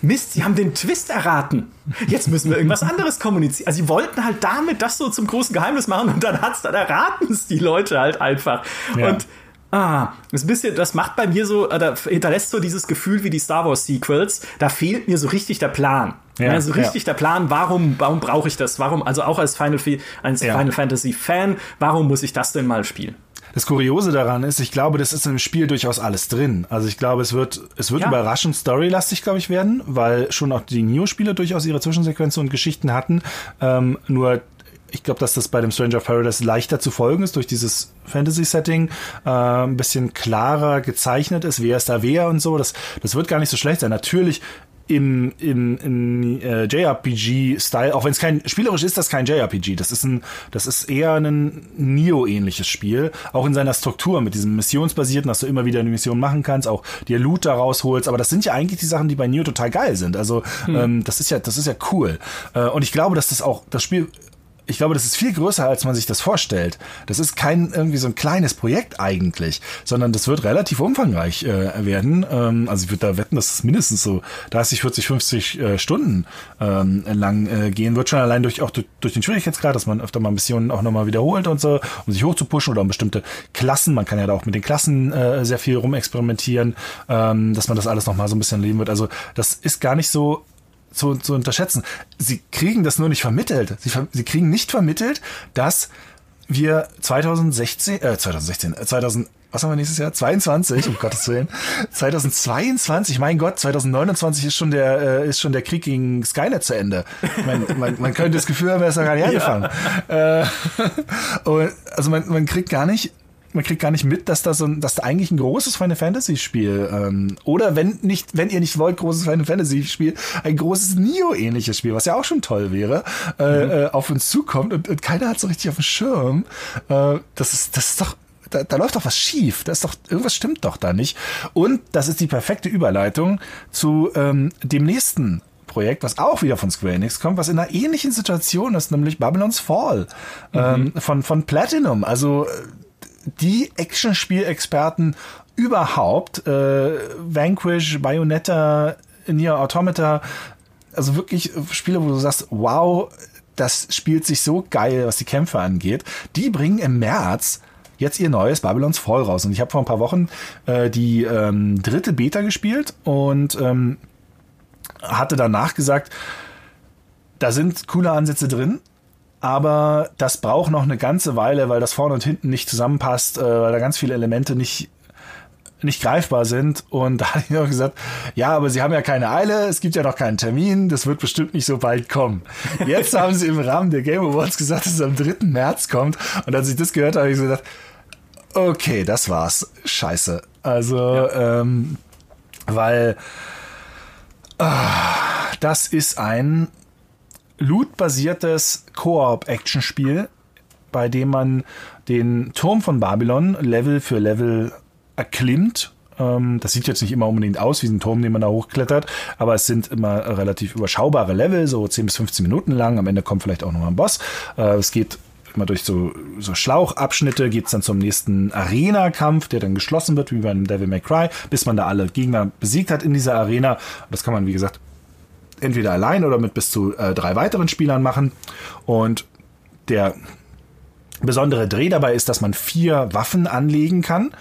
Mist, sie haben den Twist erraten. Jetzt müssen wir irgendwas anderes kommunizieren. Also sie wollten halt damit das so zum großen Geheimnis machen und dann hat's dann erraten es die Leute halt einfach. Ja. Und ah, das bisschen, das macht bei mir so, äh, da hinterlässt so dieses Gefühl wie die Star Wars Sequels. Da fehlt mir so richtig der Plan. Ja, also richtig ja. der Plan, warum, warum brauche ich das? Warum, also auch als Final, als Final Fantasy Fan, warum muss ich das denn mal spielen? Das Kuriose daran ist, ich glaube, das ist im Spiel durchaus alles drin. Also ich glaube, es wird, es wird ja. überraschend storylastig, glaube ich, werden, weil schon auch die Neo-Spiele durchaus ihre Zwischensequenzen und Geschichten hatten. Ähm, nur ich glaube, dass das bei dem Stranger of Paradise leichter zu folgen ist durch dieses Fantasy-Setting, äh, ein bisschen klarer gezeichnet ist, wer ist da wer und so. Das, das wird gar nicht so schlecht sein. Natürlich im, im, im äh, JRPG-Style, auch wenn es kein, spielerisch ist das kein JRPG, das ist ein, das ist eher ein Neo-ähnliches Spiel, auch in seiner Struktur mit diesem missionsbasierten, dass du immer wieder eine Mission machen kannst, auch dir Loot da rausholst, aber das sind ja eigentlich die Sachen, die bei Neo total geil sind, also hm. ähm, das ist ja, das ist ja cool. Äh, und ich glaube, dass das auch, das Spiel ich glaube, das ist viel größer, als man sich das vorstellt. Das ist kein irgendwie so ein kleines Projekt eigentlich, sondern das wird relativ umfangreich äh, werden. Ähm, also ich würde da wetten, dass es mindestens so 30, 40, 50 äh, Stunden ähm, lang äh, gehen wird. Schon allein durch auch durch, durch, den Schwierigkeitsgrad, dass man öfter mal Missionen auch nochmal wiederholt und so, um sich hochzupuschen oder um bestimmte Klassen. Man kann ja da auch mit den Klassen äh, sehr viel rumexperimentieren, ähm, dass man das alles nochmal so ein bisschen leben wird. Also das ist gar nicht so zu, zu unterschätzen. Sie kriegen das nur nicht vermittelt. Sie, sie kriegen nicht vermittelt, dass wir 2016, äh, 2016, 2000, was haben wir nächstes Jahr? 22, um Gottes Willen. 2022, mein Gott, 2029 ist schon der, äh, ist schon der Krieg gegen Skynet zu Ende. Man, man, man könnte das Gefühl haben, er ist noch gar nicht angefangen. Ja. Äh, und, also man, man kriegt gar nicht man kriegt gar nicht mit, dass das, so ein, dass da eigentlich ein großes Final Fantasy Spiel ähm, oder wenn nicht, wenn ihr nicht wollt, großes Final Fantasy Spiel, ein großes Neo ähnliches Spiel, was ja auch schon toll wäre, äh, mhm. äh, auf uns zukommt und, und keiner hat so richtig auf dem Schirm. Äh, das ist, das ist doch da, da läuft doch was schief. Da ist doch, irgendwas stimmt doch da nicht. Und das ist die perfekte Überleitung zu ähm, dem nächsten Projekt, was auch wieder von Square Enix kommt, was in einer ähnlichen Situation ist, nämlich Babylon's Fall mhm. ähm, von, von Platinum. Also die Actionspielexperten überhaupt, äh, Vanquish, Bayonetta, Nier Automata, also wirklich Spiele, wo du sagst, wow, das spielt sich so geil, was die Kämpfe angeht. Die bringen im März jetzt ihr neues Babylons Fall raus. Und ich habe vor ein paar Wochen äh, die ähm, dritte Beta gespielt und ähm, hatte danach gesagt, da sind coole Ansätze drin, aber das braucht noch eine ganze Weile, weil das vorne und hinten nicht zusammenpasst, äh, weil da ganz viele Elemente nicht nicht greifbar sind. Und da habe ich auch gesagt, ja, aber sie haben ja keine Eile, es gibt ja noch keinen Termin, das wird bestimmt nicht so bald kommen. Jetzt haben sie im Rahmen der Game Awards gesagt, dass es am 3. März kommt. Und als ich das gehört habe, habe ich so gedacht, okay, das war's. Scheiße. Also, ja. ähm, weil äh, das ist ein loot-basiertes Koop-Action-Spiel, bei dem man den Turm von Babylon Level für Level erklimmt. Ähm, das sieht jetzt nicht immer unbedingt aus wie ein Turm, den man da hochklettert, aber es sind immer relativ überschaubare Level, so 10 bis 15 Minuten lang. Am Ende kommt vielleicht auch noch ein Boss. Äh, es geht immer durch so, so Schlauchabschnitte, geht's dann zum nächsten Arena-Kampf, der dann geschlossen wird, wie beim Devil May Cry, bis man da alle Gegner besiegt hat in dieser Arena. Das kann man, wie gesagt, entweder allein oder mit bis zu äh, drei weiteren Spielern machen. Und der besondere Dreh dabei ist, dass man vier Waffen anlegen kann.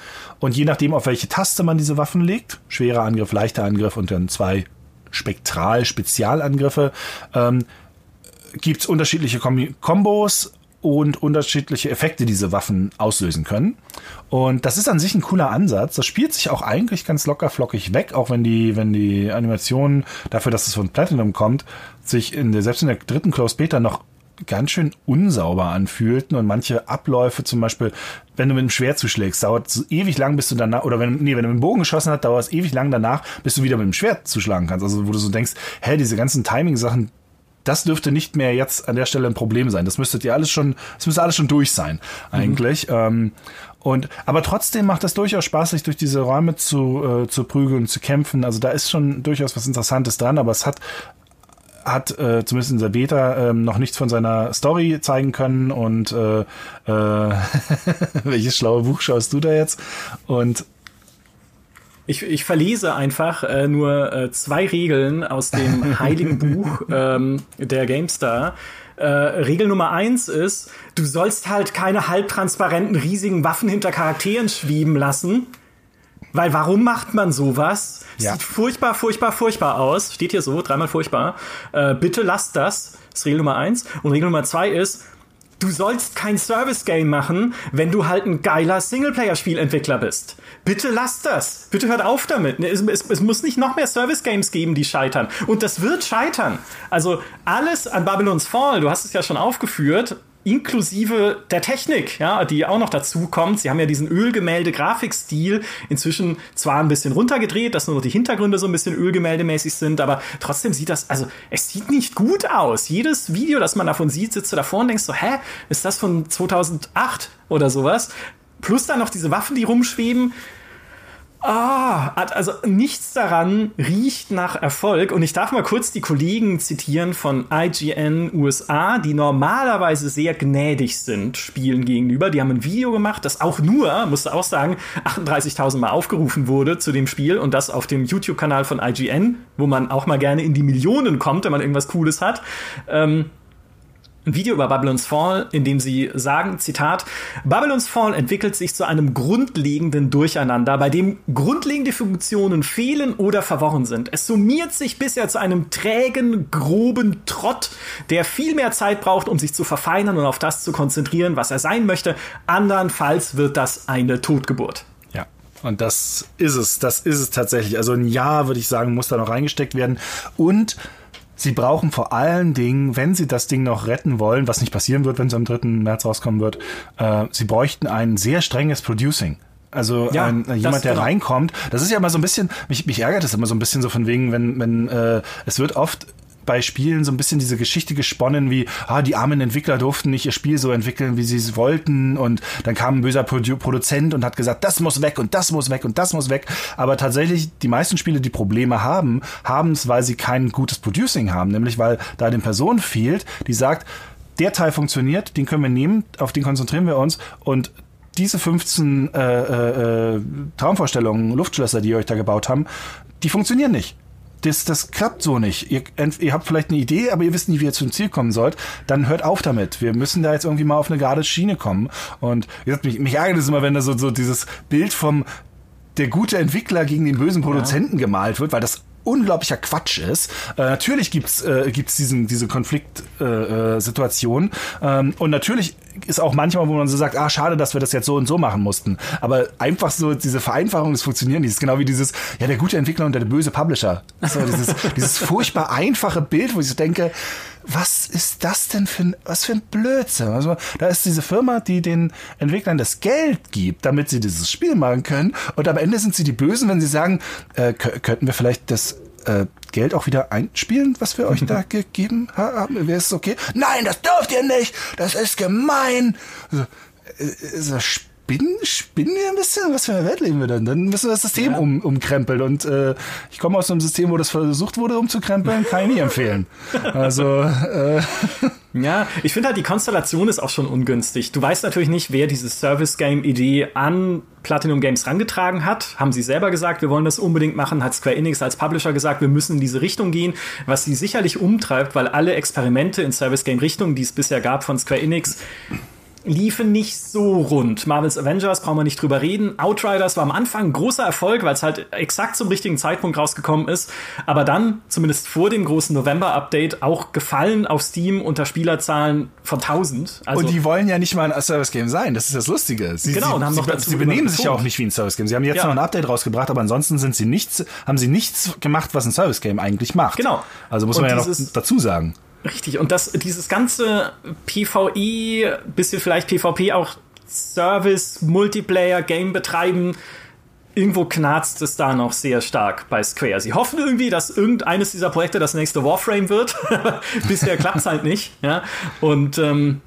Und je nachdem, auf welche Taste man diese Waffen legt, schwerer Angriff, leichter Angriff und dann zwei Spektral-Spezialangriffe, ähm, gibt es unterschiedliche Kom Kombos und unterschiedliche Effekte diese Waffen auslösen können. Und das ist an sich ein cooler Ansatz. Das spielt sich auch eigentlich ganz locker flockig weg, auch wenn die, wenn die Animation dafür, dass es von Platinum kommt, sich in der, selbst in der dritten Closed Beta noch ganz schön unsauber anfühlten und manche Abläufe zum Beispiel, wenn du mit dem Schwert zuschlägst, dauert es ewig lang, bis du danach, oder wenn, nee, wenn du mit dem Bogen geschossen hast, dauert es ewig lang danach, bis du wieder mit dem Schwert zuschlagen kannst. Also wo du so denkst, hä, diese ganzen Timing-Sachen, das dürfte nicht mehr jetzt an der Stelle ein Problem sein. Das müsstet ihr alles schon, das müsste alles schon durch sein, eigentlich. Mhm. Ähm, und aber trotzdem macht das durchaus Spaß, sich durch diese Räume zu, äh, zu prügeln, zu kämpfen. Also da ist schon durchaus was Interessantes dran, aber es hat hat äh, zumindest in der Beta äh, noch nichts von seiner Story zeigen können und äh, äh, welches schlaue Buch schaust du da jetzt? Und ich, ich verlese einfach äh, nur äh, zwei Regeln aus dem heiligen Buch ähm, der GameStar. Äh, Regel Nummer eins ist, du sollst halt keine halbtransparenten riesigen Waffen hinter Charakteren schweben lassen. Weil warum macht man sowas? Ja. Sieht furchtbar, furchtbar, furchtbar aus. Steht hier so, dreimal furchtbar. Äh, bitte lasst das. Das ist Regel Nummer eins. Und Regel Nummer zwei ist, du sollst kein Service-Game machen, wenn du halt ein geiler Singleplayer-Spielentwickler bist. Bitte lasst das. Bitte hört auf damit. Es, es, es muss nicht noch mehr Service-Games geben, die scheitern. Und das wird scheitern. Also alles an Babylon's Fall, du hast es ja schon aufgeführt, inklusive der Technik, ja, die auch noch dazu kommt. Sie haben ja diesen Ölgemälde-Grafikstil inzwischen zwar ein bisschen runtergedreht, dass nur noch die Hintergründe so ein bisschen Ölgemäldemäßig sind, aber trotzdem sieht das, also es sieht nicht gut aus. Jedes Video, das man davon sieht, sitzt du davor und denkst so, hä, ist das von 2008 oder sowas? Plus dann noch diese Waffen, die rumschweben. Ah, also nichts daran riecht nach Erfolg. Und ich darf mal kurz die Kollegen zitieren von IGN USA, die normalerweise sehr gnädig sind Spielen gegenüber. Die haben ein Video gemacht, das auch nur, musste auch sagen, 38.000 Mal aufgerufen wurde zu dem Spiel und das auf dem YouTube-Kanal von IGN, wo man auch mal gerne in die Millionen kommt, wenn man irgendwas Cooles hat. Ähm, ein Video über Babylon's Fall, in dem sie sagen, Zitat, Babylon's Fall entwickelt sich zu einem grundlegenden Durcheinander, bei dem grundlegende Funktionen fehlen oder verworren sind. Es summiert sich bisher zu einem trägen, groben Trott, der viel mehr Zeit braucht, um sich zu verfeinern und auf das zu konzentrieren, was er sein möchte. Andernfalls wird das eine Totgeburt. Ja, und das ist es. Das ist es tatsächlich. Also ein Jahr, würde ich sagen, muss da noch reingesteckt werden. Und Sie brauchen vor allen Dingen, wenn Sie das Ding noch retten wollen, was nicht passieren wird, wenn es am 3. März rauskommen wird, äh, Sie bräuchten ein sehr strenges Producing. Also ja, ein, jemand, der genau. reinkommt, das ist ja immer so ein bisschen, mich, mich ärgert es immer so ein bisschen so von wegen, wenn, wenn äh, es wird oft bei Spielen so ein bisschen diese Geschichte gesponnen, wie, ah, die armen Entwickler durften nicht ihr Spiel so entwickeln, wie sie es wollten. Und dann kam ein böser Produ Produzent und hat gesagt, das muss weg und das muss weg und das muss weg. Aber tatsächlich, die meisten Spiele, die Probleme haben, haben es, weil sie kein gutes Producing haben, nämlich weil da eine Person fehlt, die sagt, der Teil funktioniert, den können wir nehmen, auf den konzentrieren wir uns. Und diese 15 äh, äh, äh, Traumvorstellungen, Luftschlösser, die ihr euch da gebaut haben, die funktionieren nicht das, das klappt so nicht. Ihr, ihr habt vielleicht eine Idee, aber ihr wisst nicht, wie ihr zum Ziel kommen sollt. Dann hört auf damit. Wir müssen da jetzt irgendwie mal auf eine gerade Schiene kommen. Und wie gesagt, mich, mich ärgert es immer, wenn da so, so dieses Bild vom der gute Entwickler gegen den bösen Produzenten ja. gemalt wird, weil das unglaublicher Quatsch ist. Äh, natürlich gibt's äh, gibt's diesen diese Konfliktsituation äh, äh ähm, und natürlich ist auch manchmal, wo man so sagt, ah schade, dass wir das jetzt so und so machen mussten. Aber einfach so diese Vereinfachung, das funktioniert nicht. Das ist genau wie dieses ja der gute Entwickler und der böse Publisher. So dieses dieses furchtbar einfache Bild, wo ich so denke, was ist das denn für ein, was für ein Blödsinn? Also, da ist diese Firma, die den Entwicklern das Geld gibt, damit sie dieses Spiel machen können. Und am Ende sind sie die Bösen, wenn sie sagen, äh, könnten wir vielleicht das äh, Geld auch wieder einspielen, was wir euch da gegeben haben? Wäre es okay? Nein, das dürft ihr nicht! Das ist gemein! Also, äh, ist das spinnen, spinnen wir ein bisschen? Was für eine Welt leben wir denn? Dann müssen wir das System ja. um, umkrempeln. Und äh, ich komme aus einem System, wo das versucht wurde umzukrempeln, kann ich nie empfehlen. Also äh, Ja, ich finde halt, die Konstellation ist auch schon ungünstig. Du weißt natürlich nicht, wer diese Service-Game-Idee an Platinum Games rangetragen hat. Haben sie selber gesagt, wir wollen das unbedingt machen, hat Square Enix als Publisher gesagt, wir müssen in diese Richtung gehen, was sie sicherlich umtreibt, weil alle Experimente in Service-Game-Richtungen, die es bisher gab von Square Enix, liefen nicht so rund. Marvel's Avengers brauchen wir nicht drüber reden. Outriders war am Anfang ein großer Erfolg, weil es halt exakt zum richtigen Zeitpunkt rausgekommen ist. Aber dann, zumindest vor dem großen November-Update, auch gefallen auf Steam unter Spielerzahlen von 1000. Also und die wollen ja nicht mal ein Service-Game sein. Das ist das Lustige. Sie, genau, und haben sie, noch dazu sie benehmen sich ja auch nicht wie ein Service-Game. Sie haben jetzt ja. noch ein Update rausgebracht, aber ansonsten sind sie nichts, haben sie nichts gemacht, was ein Service-Game eigentlich macht. Genau. Also muss und man ja noch dazu sagen. Richtig, und das, dieses ganze PvE, bisschen vielleicht PvP auch Service, Multiplayer, Game betreiben, irgendwo knarzt es da noch sehr stark bei Square. Sie hoffen irgendwie, dass irgendeines dieser Projekte das nächste Warframe wird. Bisher klappt es halt nicht. Ja? Und ähm,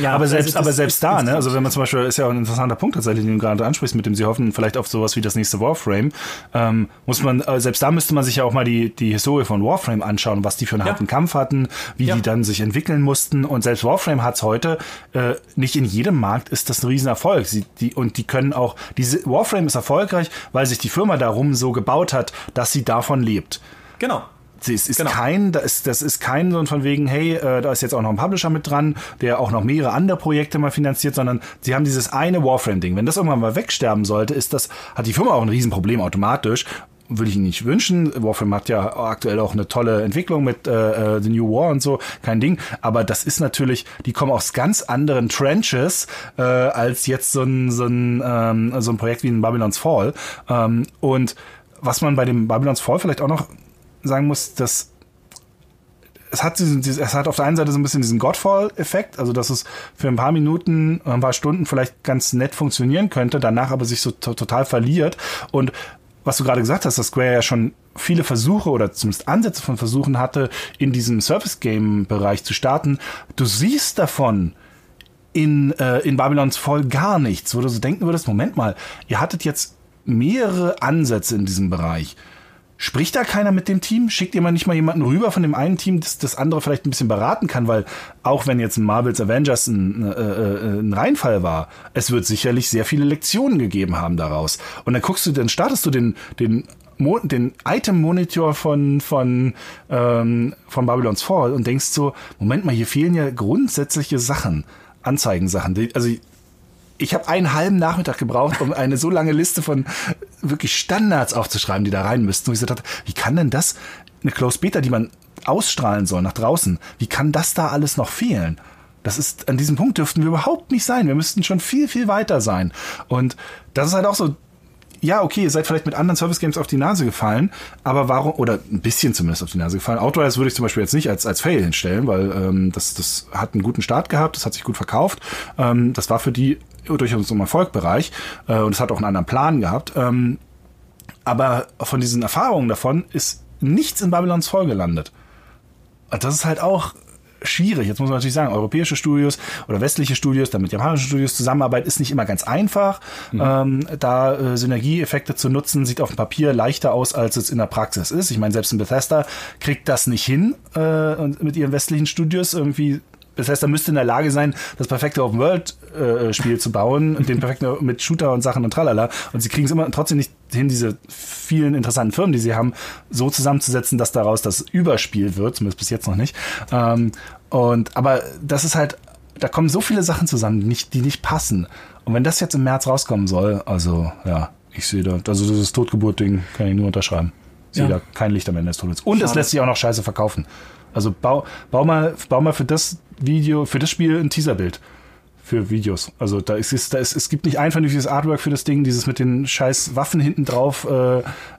ja, aber selbst, aber selbst da, ne? Also wenn man zum Beispiel, ist ja auch ein interessanter Punkt tatsächlich, den du gerade ansprichst, mit dem sie hoffen vielleicht auf sowas wie das nächste Warframe, ähm, muss man, äh, selbst da müsste man sich ja auch mal die, die Historie von Warframe anschauen, was die für einen ja. harten Kampf hatten, wie ja. die dann sich entwickeln mussten. Und selbst Warframe hat's heute, äh, nicht in jedem Markt ist das ein Riesenerfolg. Sie, die, und die können auch, diese Warframe ist erfolgreich, weil sich die Firma darum so gebaut hat, dass sie davon lebt. Genau. Es ist genau. kein, das ist, das ist kein so von wegen, hey, äh, da ist jetzt auch noch ein Publisher mit dran, der auch noch mehrere andere Projekte mal finanziert, sondern sie haben dieses eine Warframe-Ding. Wenn das irgendwann mal wegsterben sollte, ist das, hat die Firma auch ein Riesenproblem automatisch. Würde ich Ihnen nicht wünschen. Warframe hat ja aktuell auch eine tolle Entwicklung mit äh, äh, The New War und so, kein Ding. Aber das ist natürlich, die kommen aus ganz anderen Trenches äh, als jetzt so ein, so ein, ähm, so ein Projekt wie ein Babylon's Fall. Ähm, und was man bei dem Babylon's Fall vielleicht auch noch sagen muss, dass es hat, es hat auf der einen Seite so ein bisschen diesen Godfall-Effekt, also dass es für ein paar Minuten, ein paar Stunden vielleicht ganz nett funktionieren könnte, danach aber sich so total verliert. Und was du gerade gesagt hast, dass Square ja schon viele Versuche oder zumindest Ansätze von Versuchen hatte, in diesem Service-Game-Bereich zu starten. Du siehst davon in, äh, in Babylons Fall gar nichts, wo du so denken würdest, Moment mal, ihr hattet jetzt mehrere Ansätze in diesem Bereich. Spricht da keiner mit dem Team? Schickt ihr mal nicht mal jemanden rüber von dem einen Team, das das andere vielleicht ein bisschen beraten kann? Weil auch wenn jetzt Marvel's Avengers ein, äh, äh, ein Reinfall war, es wird sicherlich sehr viele Lektionen gegeben haben daraus. Und dann guckst du, dann startest du den, den den Item-Monitor von, von, ähm, von Babylon's Fall und denkst so, Moment mal, hier fehlen ja grundsätzliche Sachen, Anzeigensachen. Also ich habe einen halben Nachmittag gebraucht, um eine so lange Liste von wirklich Standards aufzuschreiben, die da rein müssten. Und ich gesagt wie kann denn das, eine Closed Beta, die man ausstrahlen soll nach draußen, wie kann das da alles noch fehlen? Das ist, an diesem Punkt dürften wir überhaupt nicht sein. Wir müssten schon viel, viel weiter sein. Und das ist halt auch so, ja, okay, ihr seid vielleicht mit anderen Service Games auf die Nase gefallen, aber warum, oder ein bisschen zumindest auf die Nase gefallen. Outriders würde ich zum Beispiel jetzt nicht als, als Fail hinstellen, weil ähm, das, das hat einen guten Start gehabt, das hat sich gut verkauft. Ähm, das war für die durchaus im Erfolgbereich äh, und es hat auch einen anderen Plan gehabt. Ähm, aber von diesen Erfahrungen davon ist nichts in Babylons Fall gelandet. Das ist halt auch schwierig. Jetzt muss man natürlich sagen, europäische Studios oder westliche Studios, damit japanische Studios Zusammenarbeit ist nicht immer ganz einfach. Mhm. Ähm, da äh, Synergieeffekte zu nutzen, sieht auf dem Papier leichter aus, als es in der Praxis ist. Ich meine, selbst in Bethesda kriegt das nicht hin, äh, mit ihren westlichen Studios irgendwie das heißt, er müsste in der Lage sein, das perfekte Open-World-Spiel äh, zu bauen, den perfekten mit Shooter und Sachen und tralala. Und sie kriegen es immer trotzdem nicht hin, diese vielen interessanten Firmen, die sie haben, so zusammenzusetzen, dass daraus das Überspiel wird, zumindest bis jetzt noch nicht. Ähm, und aber das ist halt, da kommen so viele Sachen zusammen, die nicht, die nicht passen. Und wenn das jetzt im März rauskommen soll, also ja, ich sehe da, also dieses Totgeburt-Ding kann ich nur unterschreiben. Ich ja. sehe da kein Licht am Ende des Tunnels. Und Schade. es lässt sich auch noch scheiße verkaufen. Also bau, bau, mal, bau mal für das Video, für das Spiel ein Teaserbild für Videos. Also da ist es, da ist, es gibt nicht ein vernünftiges Artwork für das Ding, dieses mit den scheiß Waffen hinten drauf, äh,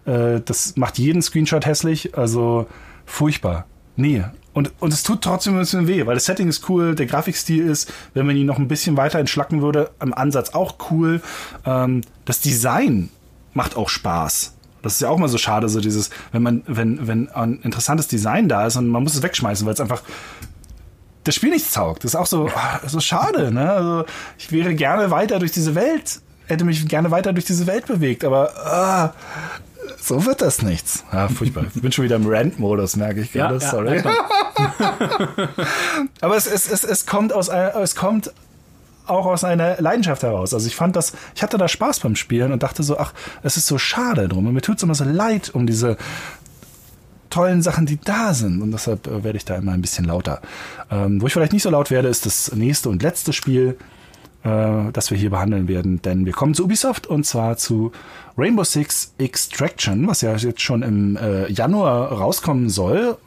äh, das macht jeden Screenshot hässlich, also furchtbar. Nee. Und, und es tut trotzdem ein bisschen weh, weil das Setting ist cool, der Grafikstil ist, wenn man ihn noch ein bisschen weiter entschlacken würde, am Ansatz auch cool. Ähm, das Design macht auch Spaß. Das ist ja auch mal so schade, so dieses, wenn man, wenn, wenn ein interessantes Design da ist und man muss es wegschmeißen, weil es einfach das Spiel nichts taugt. Das ist auch so, oh, so schade, ne? Also ich wäre gerne weiter durch diese Welt, hätte mich gerne weiter durch diese Welt bewegt, aber ah, so wird das nichts. Ja, furchtbar. Ich bin schon wieder im Rant-Modus, merke ich gerade. Ja, Sorry. Ja, aber es, es, es, es kommt aus es kommt auch aus einer Leidenschaft heraus. Also ich fand das, ich hatte da Spaß beim Spielen und dachte so, ach, es ist so schade drum. Und mir tut es immer so leid um diese tollen Sachen, die da sind. Und deshalb äh, werde ich da immer ein bisschen lauter. Ähm, wo ich vielleicht nicht so laut werde, ist das nächste und letzte Spiel, äh, das wir hier behandeln werden. Denn wir kommen zu Ubisoft und zwar zu Rainbow Six Extraction, was ja jetzt schon im äh, Januar rauskommen soll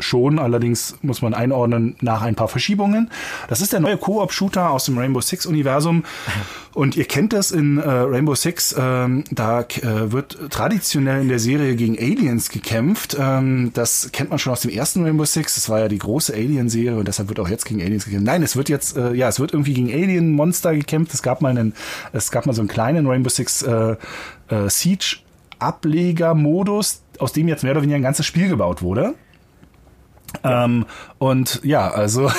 schon, allerdings muss man einordnen nach ein paar Verschiebungen. Das ist der neue Koop-Shooter aus dem Rainbow Six-Universum. Und ihr kennt das in äh, Rainbow Six, ähm, da äh, wird traditionell in der Serie gegen Aliens gekämpft. Ähm, das kennt man schon aus dem ersten Rainbow Six. Das war ja die große Alien-Serie und deshalb wird auch jetzt gegen Aliens gekämpft. Nein, es wird jetzt, äh, ja, es wird irgendwie gegen Alien-Monster gekämpft. Es gab mal einen, es gab mal so einen kleinen Rainbow Six äh, äh, Siege Ableger-Modus, aus dem jetzt mehr oder weniger ein ganzes Spiel gebaut wurde. Ja. Ähm, und ja, also,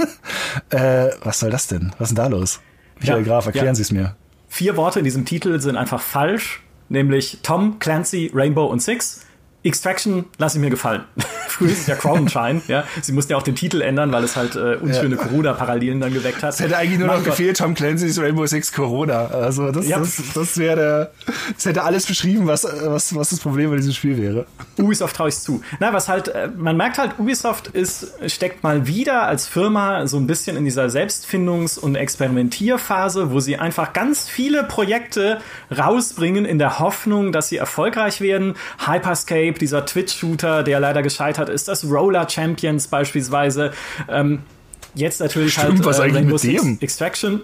äh, was soll das denn? Was ist denn da los? Michael ja, Graf, erklären ja. Sie es mir. Vier Worte in diesem Titel sind einfach falsch, nämlich Tom, Clancy, Rainbow und Six. Extraction lasse ich mir gefallen. Früher ist es ja Crownshine, ja. Sie mussten ja auch den Titel ändern, weil es halt äh, unschöne ja. Corona-Parallelen dann geweckt hat. Es hätte eigentlich nur mein noch Gott. gefehlt, Tom Clancy's Rainbow Six Corona. Also das, ja. das, das wäre das hätte alles beschrieben, was, was, was das Problem bei diesem Spiel wäre. Ubisoft traue ich zu. Na, was halt, äh, man merkt halt, Ubisoft ist, steckt mal wieder als Firma so ein bisschen in dieser Selbstfindungs- und Experimentierphase, wo sie einfach ganz viele Projekte rausbringen in der Hoffnung, dass sie erfolgreich werden. Hyperscape Escape, dieser Twitch-Shooter, der leider gescheitert ist, das Roller Champions beispielsweise. Ähm, jetzt natürlich Stimmt, halt was äh, eigentlich mit dem? Extraction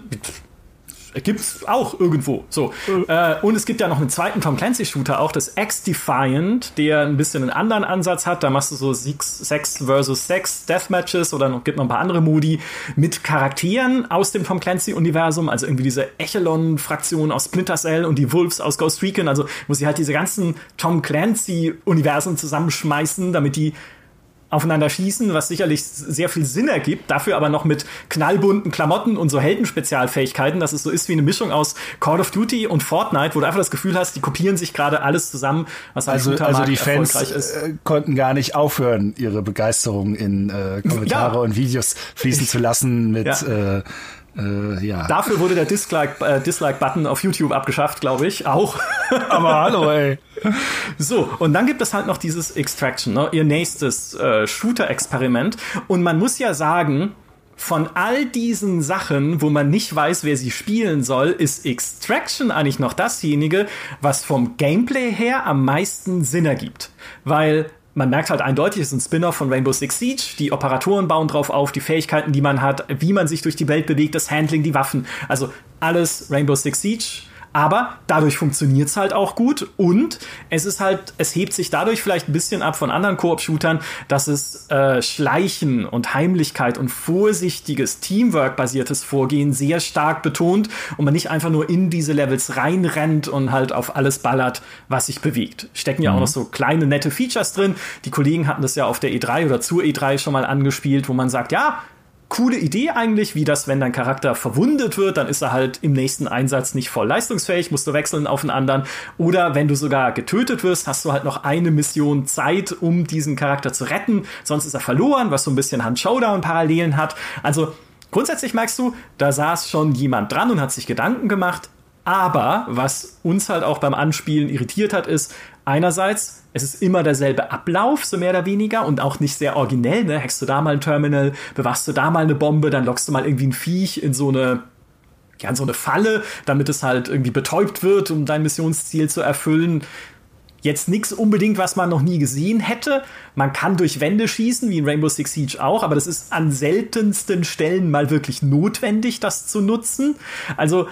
gibt's auch irgendwo. So. Äh, und es gibt ja noch einen zweiten Tom Clancy-Shooter, auch das X-Defiant, der ein bisschen einen anderen Ansatz hat. Da machst du so Sex versus Sex Deathmatches oder noch, gibt noch ein paar andere Modi mit Charakteren aus dem Tom Clancy-Universum, also irgendwie diese Echelon-Fraktion aus Splinter Cell und die Wolves aus Ghost Recon, also wo sie halt diese ganzen Tom Clancy-Universen zusammenschmeißen, damit die aufeinander schießen, was sicherlich sehr viel Sinn ergibt, dafür aber noch mit knallbunten Klamotten und so Heldenspezialfähigkeiten, dass es so ist wie eine Mischung aus Call of Duty und Fortnite, wo du einfach das Gefühl hast, die kopieren sich gerade alles zusammen, was also, also die Fans äh, konnten gar nicht aufhören, ihre Begeisterung in äh, Kommentare ja. und Videos fließen zu lassen mit ja. äh, äh, ja. Dafür wurde der Dislike-Button äh, Dislike auf YouTube abgeschafft, glaube ich, auch. Aber hallo, ey. So, und dann gibt es halt noch dieses Extraction, ne? ihr nächstes äh, Shooter-Experiment. Und man muss ja sagen, von all diesen Sachen, wo man nicht weiß, wer sie spielen soll, ist Extraction eigentlich noch dasjenige, was vom Gameplay her am meisten Sinn ergibt. Weil man merkt halt eindeutig, es ist ein Spin-off von Rainbow Six Siege. Die Operatoren bauen drauf auf, die Fähigkeiten, die man hat, wie man sich durch die Welt bewegt, das Handling, die Waffen. Also alles Rainbow Six Siege aber dadurch funktioniert es halt auch gut und es ist halt, es hebt sich dadurch vielleicht ein bisschen ab von anderen Koop-Shootern, dass es äh, Schleichen und Heimlichkeit und vorsichtiges Teamwork-basiertes Vorgehen sehr stark betont und man nicht einfach nur in diese Levels reinrennt und halt auf alles ballert, was sich bewegt. Stecken ja mhm. auch noch so kleine nette Features drin. Die Kollegen hatten das ja auf der E3 oder zur E3 schon mal angespielt, wo man sagt, ja, coole Idee eigentlich, wie das, wenn dein Charakter verwundet wird, dann ist er halt im nächsten Einsatz nicht voll leistungsfähig, musst du wechseln auf einen anderen. Oder wenn du sogar getötet wirst, hast du halt noch eine Mission Zeit, um diesen Charakter zu retten. Sonst ist er verloren, was so ein bisschen Hand-Showdown-Parallelen hat. Also grundsätzlich merkst du, da saß schon jemand dran und hat sich Gedanken gemacht. Aber was uns halt auch beim Anspielen irritiert hat, ist, einerseits, es ist immer derselbe Ablauf, so mehr oder weniger, und auch nicht sehr originell, ne? Hackst du da mal ein Terminal, bewachst du da mal eine Bombe, dann lockst du mal irgendwie ein Viech in so eine, ja, in so eine Falle, damit es halt irgendwie betäubt wird, um dein Missionsziel zu erfüllen. Jetzt nichts unbedingt, was man noch nie gesehen hätte. Man kann durch Wände schießen, wie in Rainbow Six Siege auch, aber das ist an seltensten Stellen mal wirklich notwendig, das zu nutzen. Also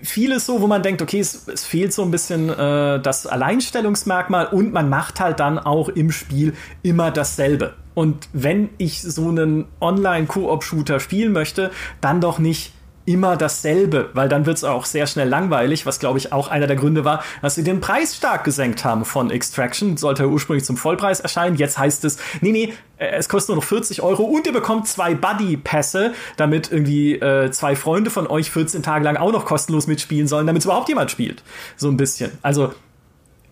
vieles so, wo man denkt, okay, es, es fehlt so ein bisschen äh, das Alleinstellungsmerkmal und man macht halt dann auch im Spiel immer dasselbe. Und wenn ich so einen Online-Koop-Shooter spielen möchte, dann doch nicht immer dasselbe, weil dann wird es auch sehr schnell langweilig, was glaube ich auch einer der Gründe war, dass sie den Preis stark gesenkt haben von Extraction. Sollte ursprünglich zum Vollpreis erscheinen. Jetzt heißt es, nee, nee, äh, es kostet nur noch 40 Euro und ihr bekommt zwei Buddy-Pässe, damit irgendwie äh, zwei Freunde von euch 14 Tage lang auch noch kostenlos mitspielen sollen, damit es überhaupt jemand spielt. So ein bisschen. Also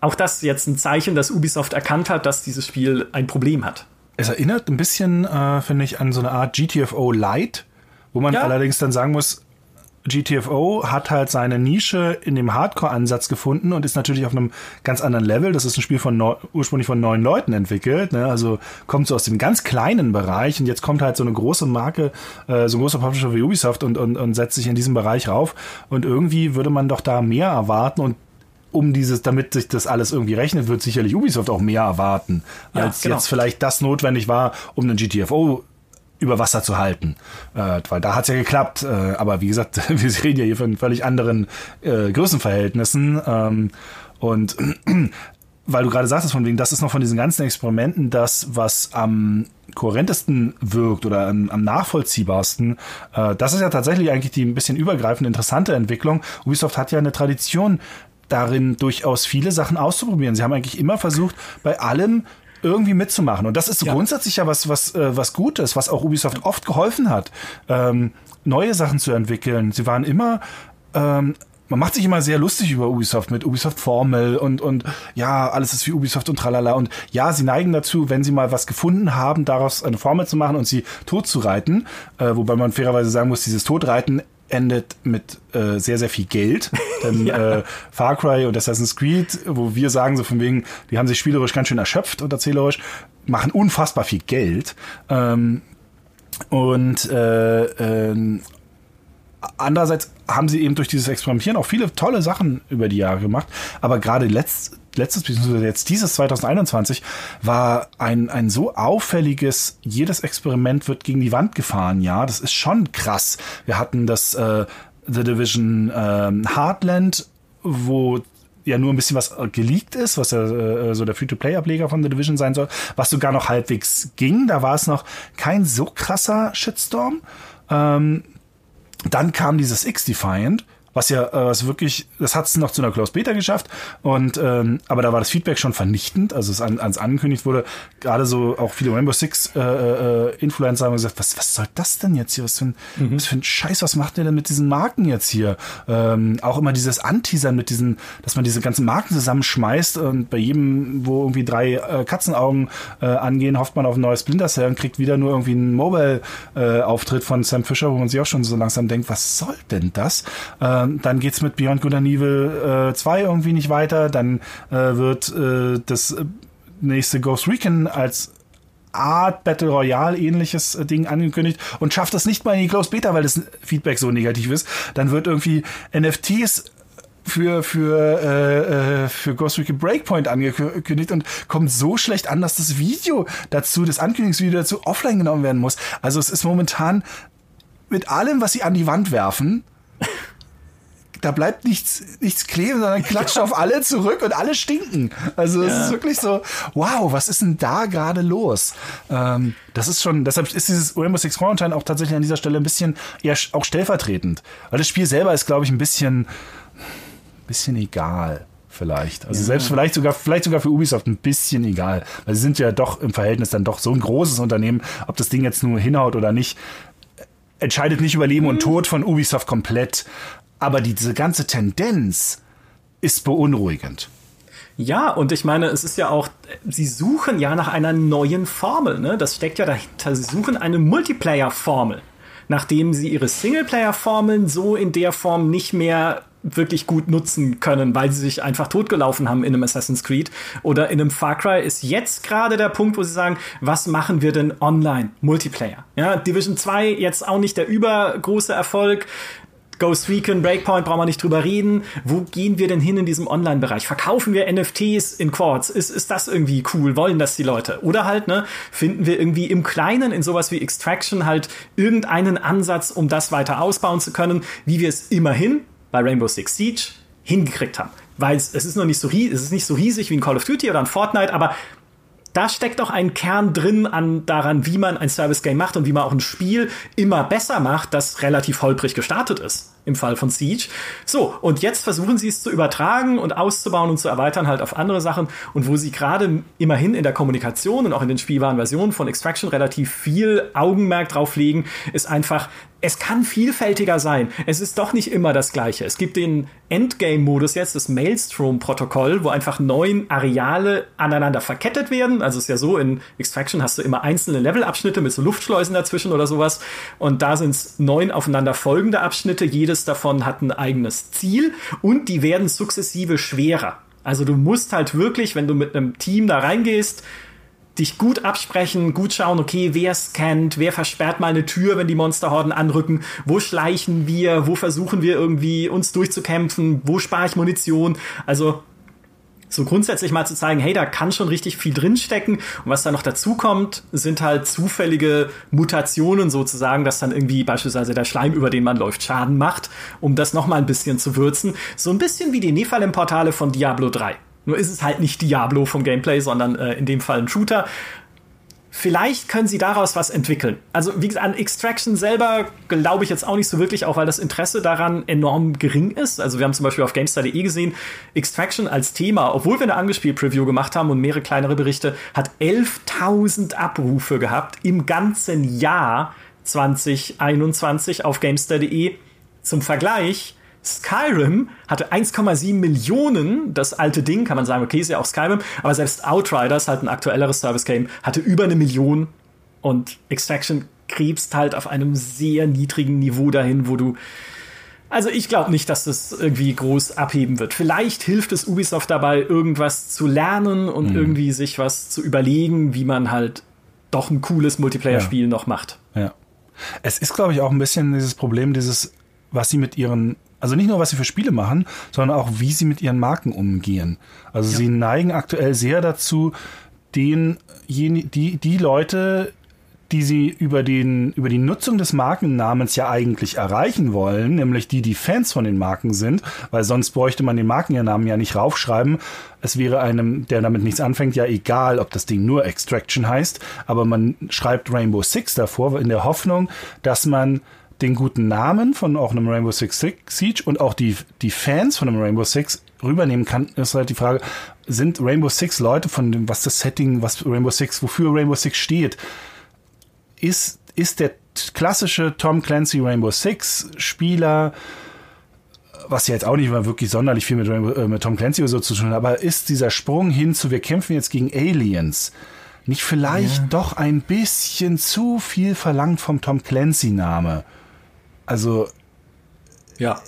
auch das jetzt ein Zeichen, dass Ubisoft erkannt hat, dass dieses Spiel ein Problem hat. Es erinnert ein bisschen, äh, finde ich, an so eine Art GTFO Light, wo man ja. allerdings dann sagen muss, GTFO hat halt seine Nische in dem Hardcore-Ansatz gefunden und ist natürlich auf einem ganz anderen Level. Das ist ein Spiel von neu, ursprünglich von neun Leuten entwickelt, ne? also kommt so aus dem ganz kleinen Bereich und jetzt kommt halt so eine große Marke, äh, so ein großer Publisher wie Ubisoft und, und, und setzt sich in diesem Bereich rauf und irgendwie würde man doch da mehr erwarten und um dieses, damit sich das alles irgendwie rechnet, wird sicherlich Ubisoft auch mehr erwarten, als ja, genau. jetzt vielleicht das notwendig war, um einen GTFO über Wasser zu halten. Äh, weil da hat's ja geklappt. Äh, aber wie gesagt, wir reden ja hier von völlig anderen äh, Größenverhältnissen. Ähm, und weil du gerade sagtest, von wegen, das ist noch von diesen ganzen Experimenten das, was am kohärentesten wirkt oder am, am nachvollziehbarsten. Äh, das ist ja tatsächlich eigentlich die ein bisschen übergreifende, interessante Entwicklung. Ubisoft hat ja eine Tradition darin, durchaus viele Sachen auszuprobieren. Sie haben eigentlich immer versucht, bei allem irgendwie mitzumachen. Und das ist ja. grundsätzlich ja was, was, äh, was Gutes, was auch Ubisoft oft geholfen hat, ähm, neue Sachen zu entwickeln. Sie waren immer ähm, man macht sich immer sehr lustig über Ubisoft mit Ubisoft Formel und und ja, alles ist wie Ubisoft und tralala und ja, sie neigen dazu, wenn sie mal was gefunden haben, daraus eine Formel zu machen und sie tot zu reiten, äh, wobei man fairerweise sagen muss, dieses Totreiten endet mit äh, sehr, sehr viel Geld. Denn ja. äh, Far Cry und Assassin's Creed, wo wir sagen, so von wegen, die haben sich spielerisch ganz schön erschöpft und erzählerisch, machen unfassbar viel Geld. Ähm, und äh, äh, andererseits haben sie eben durch dieses Experimentieren auch viele tolle Sachen über die Jahre gemacht. Aber gerade letzt, letztes, beziehungsweise jetzt dieses 2021, war ein, ein so auffälliges, jedes Experiment wird gegen die Wand gefahren, ja. Das ist schon krass. Wir hatten das äh, The Division äh, Heartland, wo ja nur ein bisschen was geleakt ist, was ja äh, so der Free-to-Play-Ableger von The Division sein soll, was sogar noch halbwegs ging. Da war es noch kein so krasser Shitstorm. Ähm, dann kam dieses X-Defiant, was ja äh, was wirklich, das hat es noch zu einer Closed Beta geschafft und ähm, aber da war das Feedback schon vernichtend, also es an, ans angekündigt wurde, gerade so auch viele Rainbow Six äh, äh, Influencer haben gesagt, was was soll das denn jetzt hier, was für ein, mhm. was für ein Scheiß, was macht ihr denn mit diesen Marken jetzt hier? Ähm, auch immer dieses Anteasern mit diesen, dass man diese ganzen Marken zusammenschmeißt und bei jedem, wo irgendwie drei äh, Katzenaugen äh, angehen, hofft man auf ein neues Splinter Cell und kriegt wieder nur irgendwie einen Mobile äh, Auftritt von Sam Fisher, wo man sich auch schon so langsam denkt, was soll denn das? Ähm, ähm, dann geht's mit Beyond Good and Evil äh, 2 irgendwie nicht weiter. Dann äh, wird äh, das äh, nächste Ghost Recon als Art Battle Royale ähnliches äh, Ding angekündigt und schafft das nicht mal in die Closed Beta, weil das Feedback so negativ ist. Dann wird irgendwie NFTs für für äh, äh, für Ghost Recon Breakpoint angekündigt und kommt so schlecht an, dass das Video dazu, das Ankündigungsvideo dazu offline genommen werden muss. Also es ist momentan mit allem, was sie an die Wand werfen, da bleibt nichts, nichts kleben, sondern klatscht ja. auf alle zurück und alle stinken. Also es ja. ist wirklich so, wow, was ist denn da gerade los? Ähm, das ist schon, deshalb ist dieses Rainbow Six Quarantine auch tatsächlich an dieser Stelle ein bisschen eher auch stellvertretend. Weil das Spiel selber ist, glaube ich, ein bisschen, bisschen egal vielleicht. Also ja. selbst vielleicht sogar, vielleicht sogar für Ubisoft ein bisschen egal. Weil sie sind ja doch im Verhältnis dann doch so ein großes Unternehmen, ob das Ding jetzt nur hinhaut oder nicht, entscheidet nicht über Leben mhm. und Tod von Ubisoft komplett. Aber diese ganze Tendenz ist beunruhigend. Ja, und ich meine, es ist ja auch, sie suchen ja nach einer neuen Formel, ne? Das steckt ja dahinter. Sie suchen eine Multiplayer-Formel, nachdem sie ihre Singleplayer-Formeln so in der Form nicht mehr wirklich gut nutzen können, weil sie sich einfach totgelaufen haben in einem Assassin's Creed oder in einem Far Cry ist jetzt gerade der Punkt, wo sie sagen, was machen wir denn online Multiplayer? Ja, Division 2 jetzt auch nicht der übergroße Erfolg. Ghost Recon, Breakpoint, brauchen wir nicht drüber reden. Wo gehen wir denn hin in diesem Online-Bereich? Verkaufen wir NFTs in Quartz? Ist, ist das irgendwie cool? Wollen das die Leute? Oder halt, ne, finden wir irgendwie im Kleinen in sowas wie Extraction halt irgendeinen Ansatz, um das weiter ausbauen zu können, wie wir es immerhin bei Rainbow Six Siege hingekriegt haben. Weil es, es ist noch nicht so, es ist nicht so riesig wie ein Call of Duty oder ein Fortnite, aber da steckt doch ein Kern drin an daran, wie man ein Service Game macht und wie man auch ein Spiel immer besser macht, das relativ holprig gestartet ist im Fall von Siege. So, und jetzt versuchen sie es zu übertragen und auszubauen und zu erweitern halt auf andere Sachen. Und wo sie gerade immerhin in der Kommunikation und auch in den spielbaren Versionen von Extraction relativ viel Augenmerk drauf legen, ist einfach, es kann vielfältiger sein. Es ist doch nicht immer das Gleiche. Es gibt den Endgame-Modus jetzt, das Maelstrom-Protokoll, wo einfach neun Areale aneinander verkettet werden. Also es ist ja so, in Extraction hast du immer einzelne Levelabschnitte mit so Luftschleusen dazwischen oder sowas. Und da sind es neun aufeinander folgende Abschnitte. Jedes davon hat ein eigenes Ziel und die werden sukzessive schwerer. Also du musst halt wirklich, wenn du mit einem Team da reingehst, dich gut absprechen, gut schauen, okay, wer scannt, wer versperrt mal eine Tür, wenn die Monsterhorden anrücken, wo schleichen wir, wo versuchen wir irgendwie uns durchzukämpfen, wo spare ich Munition. Also so grundsätzlich mal zu zeigen, hey, da kann schon richtig viel drinstecken. Und was da noch dazu kommt, sind halt zufällige Mutationen sozusagen, dass dann irgendwie beispielsweise der Schleim, über den man läuft, Schaden macht, um das nochmal ein bisschen zu würzen. So ein bisschen wie die Nephalem-Portale von Diablo 3. Nur ist es halt nicht Diablo vom Gameplay, sondern äh, in dem Fall ein Shooter. Vielleicht können sie daraus was entwickeln. Also, wie gesagt, an Extraction selber glaube ich jetzt auch nicht so wirklich, auch weil das Interesse daran enorm gering ist. Also, wir haben zum Beispiel auf GameStar.de gesehen, Extraction als Thema, obwohl wir eine Angespielt-Preview gemacht haben und mehrere kleinere Berichte, hat 11.000 Abrufe gehabt im ganzen Jahr 2021 auf GameStar.de. Zum Vergleich, Skyrim hatte 1,7 Millionen, das alte Ding, kann man sagen, okay, ist ja auch Skyrim, aber selbst Outriders, halt ein aktuelleres Service-Game, hatte über eine Million und Extraction krebst halt auf einem sehr niedrigen Niveau dahin, wo du also ich glaube nicht, dass das irgendwie groß abheben wird. Vielleicht hilft es Ubisoft dabei, irgendwas zu lernen und mhm. irgendwie sich was zu überlegen, wie man halt doch ein cooles Multiplayer-Spiel ja. noch macht. Ja. Es ist, glaube ich, auch ein bisschen dieses Problem, dieses, was sie mit ihren also nicht nur, was sie für Spiele machen, sondern auch, wie sie mit ihren Marken umgehen. Also ja. sie neigen aktuell sehr dazu, den, die, die Leute, die sie über, den, über die Nutzung des Markennamens ja eigentlich erreichen wollen, nämlich die, die Fans von den Marken sind, weil sonst bräuchte man den Markennamen ja nicht raufschreiben. Es wäre einem, der damit nichts anfängt, ja egal, ob das Ding nur Extraction heißt, aber man schreibt Rainbow Six davor in der Hoffnung, dass man den guten Namen von auch einem Rainbow Six Siege und auch die, die Fans von einem Rainbow Six rübernehmen kann, ist halt die Frage, sind Rainbow Six Leute von dem, was das Setting, was Rainbow Six, wofür Rainbow Six steht, ist, ist der klassische Tom Clancy Rainbow Six Spieler, was ja jetzt auch nicht mal wirklich sonderlich viel mit, Rainbow, äh, mit Tom Clancy oder so zu tun hat, aber ist dieser Sprung hin zu, wir kämpfen jetzt gegen Aliens, nicht vielleicht ja. doch ein bisschen zu viel verlangt vom Tom Clancy-Name? Also. Ja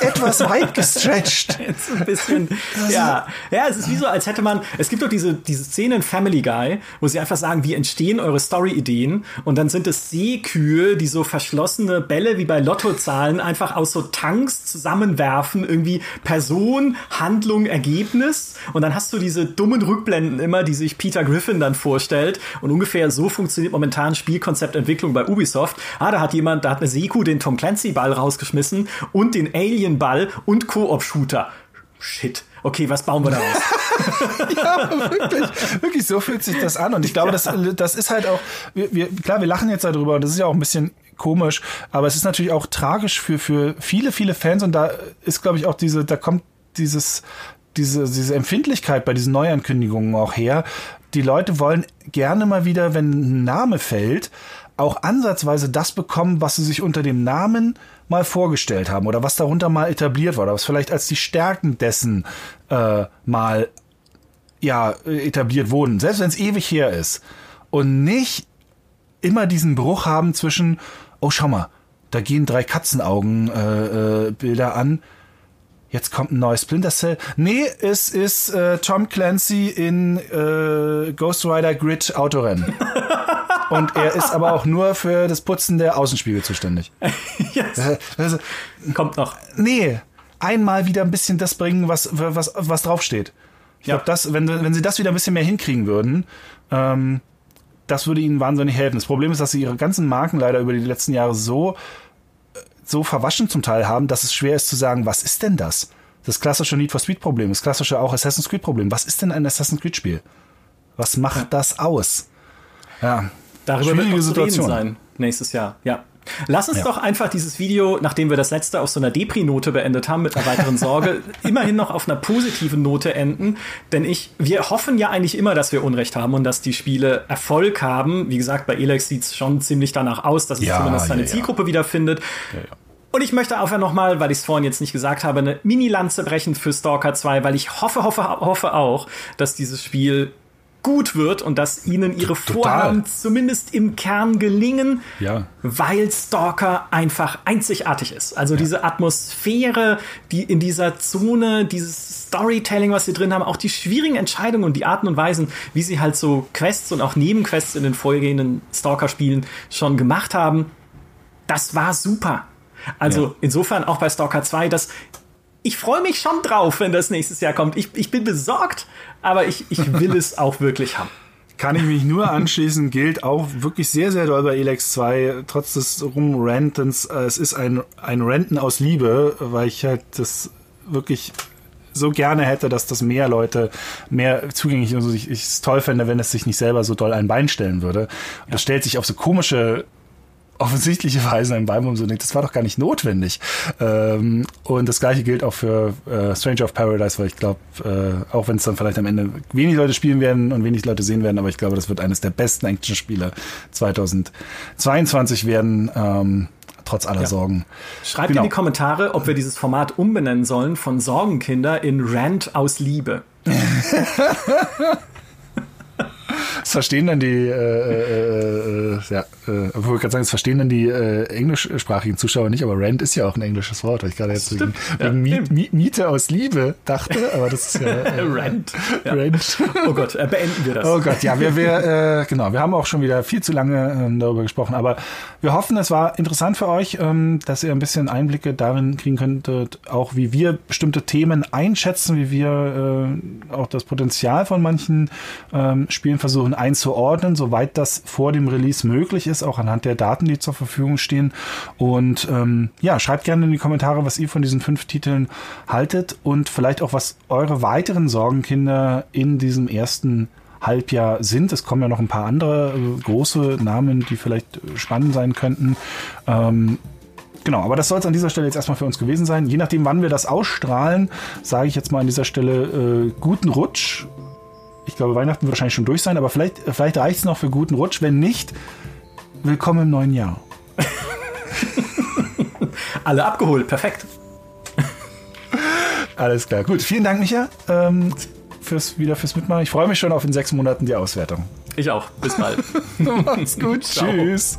etwas weit gestretched. Jetzt ein bisschen. ja. ja, es ist wie so, als hätte man. Es gibt doch diese, diese Szene in Family Guy, wo sie einfach sagen, wie entstehen eure Story-Ideen? Und dann sind es Seekühe, die so verschlossene Bälle wie bei Lottozahlen einfach aus so Tanks zusammenwerfen. Irgendwie Person, Handlung, Ergebnis. Und dann hast du diese dummen Rückblenden immer, die sich Peter Griffin dann vorstellt. Und ungefähr so funktioniert momentan Spielkonzeptentwicklung bei Ubisoft. Ah, da hat jemand, da hat eine Seekuh den Tom Clancy-Ball rausgeschmissen und den Alien-Ball und Koop-Shooter. Shit. Okay, was bauen wir daraus? ja, wirklich, wirklich, so fühlt sich das an. Und ich glaube, das, das ist halt auch, wir, wir, klar, wir lachen jetzt darüber und das ist ja auch ein bisschen komisch, aber es ist natürlich auch tragisch für, für viele, viele Fans und da ist, glaube ich, auch diese, da kommt dieses, diese, diese Empfindlichkeit bei diesen Neuankündigungen auch her. Die Leute wollen gerne mal wieder, wenn ein Name fällt, auch ansatzweise das bekommen, was sie sich unter dem Namen mal vorgestellt haben oder was darunter mal etabliert war oder was vielleicht als die Stärken dessen äh, mal ja etabliert wurden, selbst wenn es ewig her ist und nicht immer diesen Bruch haben zwischen oh schau mal, da gehen drei Katzenaugen äh, äh, Bilder an. Jetzt kommt ein neues Splinter Cell. Nee, es ist äh, Tom Clancy in äh, Ghost Rider Grid Autorennen. Und er ist aber auch nur für das Putzen der Außenspiegel zuständig. yes. Äh, also, Kommt noch. Nee, einmal wieder ein bisschen das bringen, was, was, was draufsteht. Ich ja. glaube, das, wenn, wenn sie das wieder ein bisschen mehr hinkriegen würden, ähm, das würde ihnen wahnsinnig helfen. Das Problem ist, dass sie ihre ganzen Marken leider über die letzten Jahre so, so verwaschen zum Teil haben, dass es schwer ist zu sagen, was ist denn das? Das klassische Need for Speed Problem, das klassische auch Assassin's Creed Problem. Was ist denn ein Assassin's Creed Spiel? Was macht das aus? Ja. Darüber wird noch Situation sein nächstes Jahr. Ja. Lass uns ja. doch einfach dieses Video, nachdem wir das letzte auf so einer Depri-Note beendet haben, mit einer weiteren Sorge, immerhin noch auf einer positiven Note enden. Denn ich, wir hoffen ja eigentlich immer, dass wir Unrecht haben und dass die Spiele Erfolg haben. Wie gesagt, bei Elex sieht es schon ziemlich danach aus, dass es ja, zumindest seine ja, Zielgruppe wiederfindet. Und ich möchte einfach nochmal, weil ich es vorhin jetzt nicht gesagt habe, eine Mini-Lanze brechen für Stalker 2, weil ich hoffe, hoffe, hoffe auch, dass dieses Spiel gut wird und dass ihnen ihre Total. Vorhaben zumindest im Kern gelingen, ja. weil Stalker einfach einzigartig ist. Also ja. diese Atmosphäre, die in dieser Zone, dieses Storytelling, was sie drin haben, auch die schwierigen Entscheidungen und die Arten und Weisen, wie sie halt so Quests und auch Nebenquests in den vorgehenden Stalker-Spielen schon gemacht haben, das war super. Also ja. insofern auch bei Stalker 2, dass ich freue mich schon drauf, wenn das nächstes Jahr kommt. Ich, ich bin besorgt, aber ich, ich will es auch wirklich haben. Kann ich mich nur anschließen, gilt auch wirklich sehr, sehr doll bei Elex 2, trotz des Rumrantens. Äh, es ist ein, ein Renten aus Liebe, weil ich halt das wirklich so gerne hätte, dass das mehr Leute mehr zugänglich also ich es toll fände, wenn es sich nicht selber so doll ein Bein stellen würde. Und das stellt sich auf so komische offensichtliche Weise ein Bein um so denkt, das war doch gar nicht notwendig. Ähm, und das gleiche gilt auch für äh, Stranger of Paradise, weil ich glaube, äh, auch wenn es dann vielleicht am Ende wenig Leute spielen werden und wenig Leute sehen werden, aber ich glaube, das wird eines der besten Action-Spiele 2022 werden. Ähm, trotz aller ja. Sorgen. Schreibt genau. in die Kommentare, ob wir dieses Format umbenennen sollen von Sorgenkinder in Rant aus Liebe. Das verstehen dann die, äh, äh, äh, ja, äh, ich wollte gerade sagen, das verstehen dann die äh, englischsprachigen Zuschauer nicht, aber Rent ist ja auch ein englisches Wort, weil ich gerade jetzt wegen, ja, wegen Miete aus Liebe dachte, aber das ist ja. Äh, Rent. Ja. Rent. Oh Gott, äh, beenden wir das. Oh Gott, ja, wir, wir äh, genau, wir haben auch schon wieder viel zu lange ähm, darüber gesprochen, aber wir hoffen, es war interessant für euch, ähm, dass ihr ein bisschen Einblicke darin kriegen könntet, auch wie wir bestimmte Themen einschätzen, wie wir äh, auch das Potenzial von manchen ähm, Spielen versuchen einzuordnen, soweit das vor dem Release möglich ist, auch anhand der Daten, die zur Verfügung stehen. Und ähm, ja, schreibt gerne in die Kommentare, was ihr von diesen fünf Titeln haltet und vielleicht auch, was eure weiteren Sorgenkinder in diesem ersten Halbjahr sind. Es kommen ja noch ein paar andere äh, große Namen, die vielleicht spannend sein könnten. Ähm, Genau, aber das soll es an dieser Stelle jetzt erstmal für uns gewesen sein. Je nachdem, wann wir das ausstrahlen, sage ich jetzt mal an dieser Stelle äh, guten Rutsch ich glaube, Weihnachten wird wahrscheinlich schon durch sein, aber vielleicht, vielleicht reicht es noch für guten Rutsch. Wenn nicht, willkommen im neuen Jahr. Alle abgeholt, perfekt. Alles klar, gut. Vielen Dank, Micha, ähm, fürs, wieder fürs Mitmachen. Ich freue mich schon auf in sechs Monaten die Auswertung. Ich auch. Bis bald. Mach's gut. Tschüss.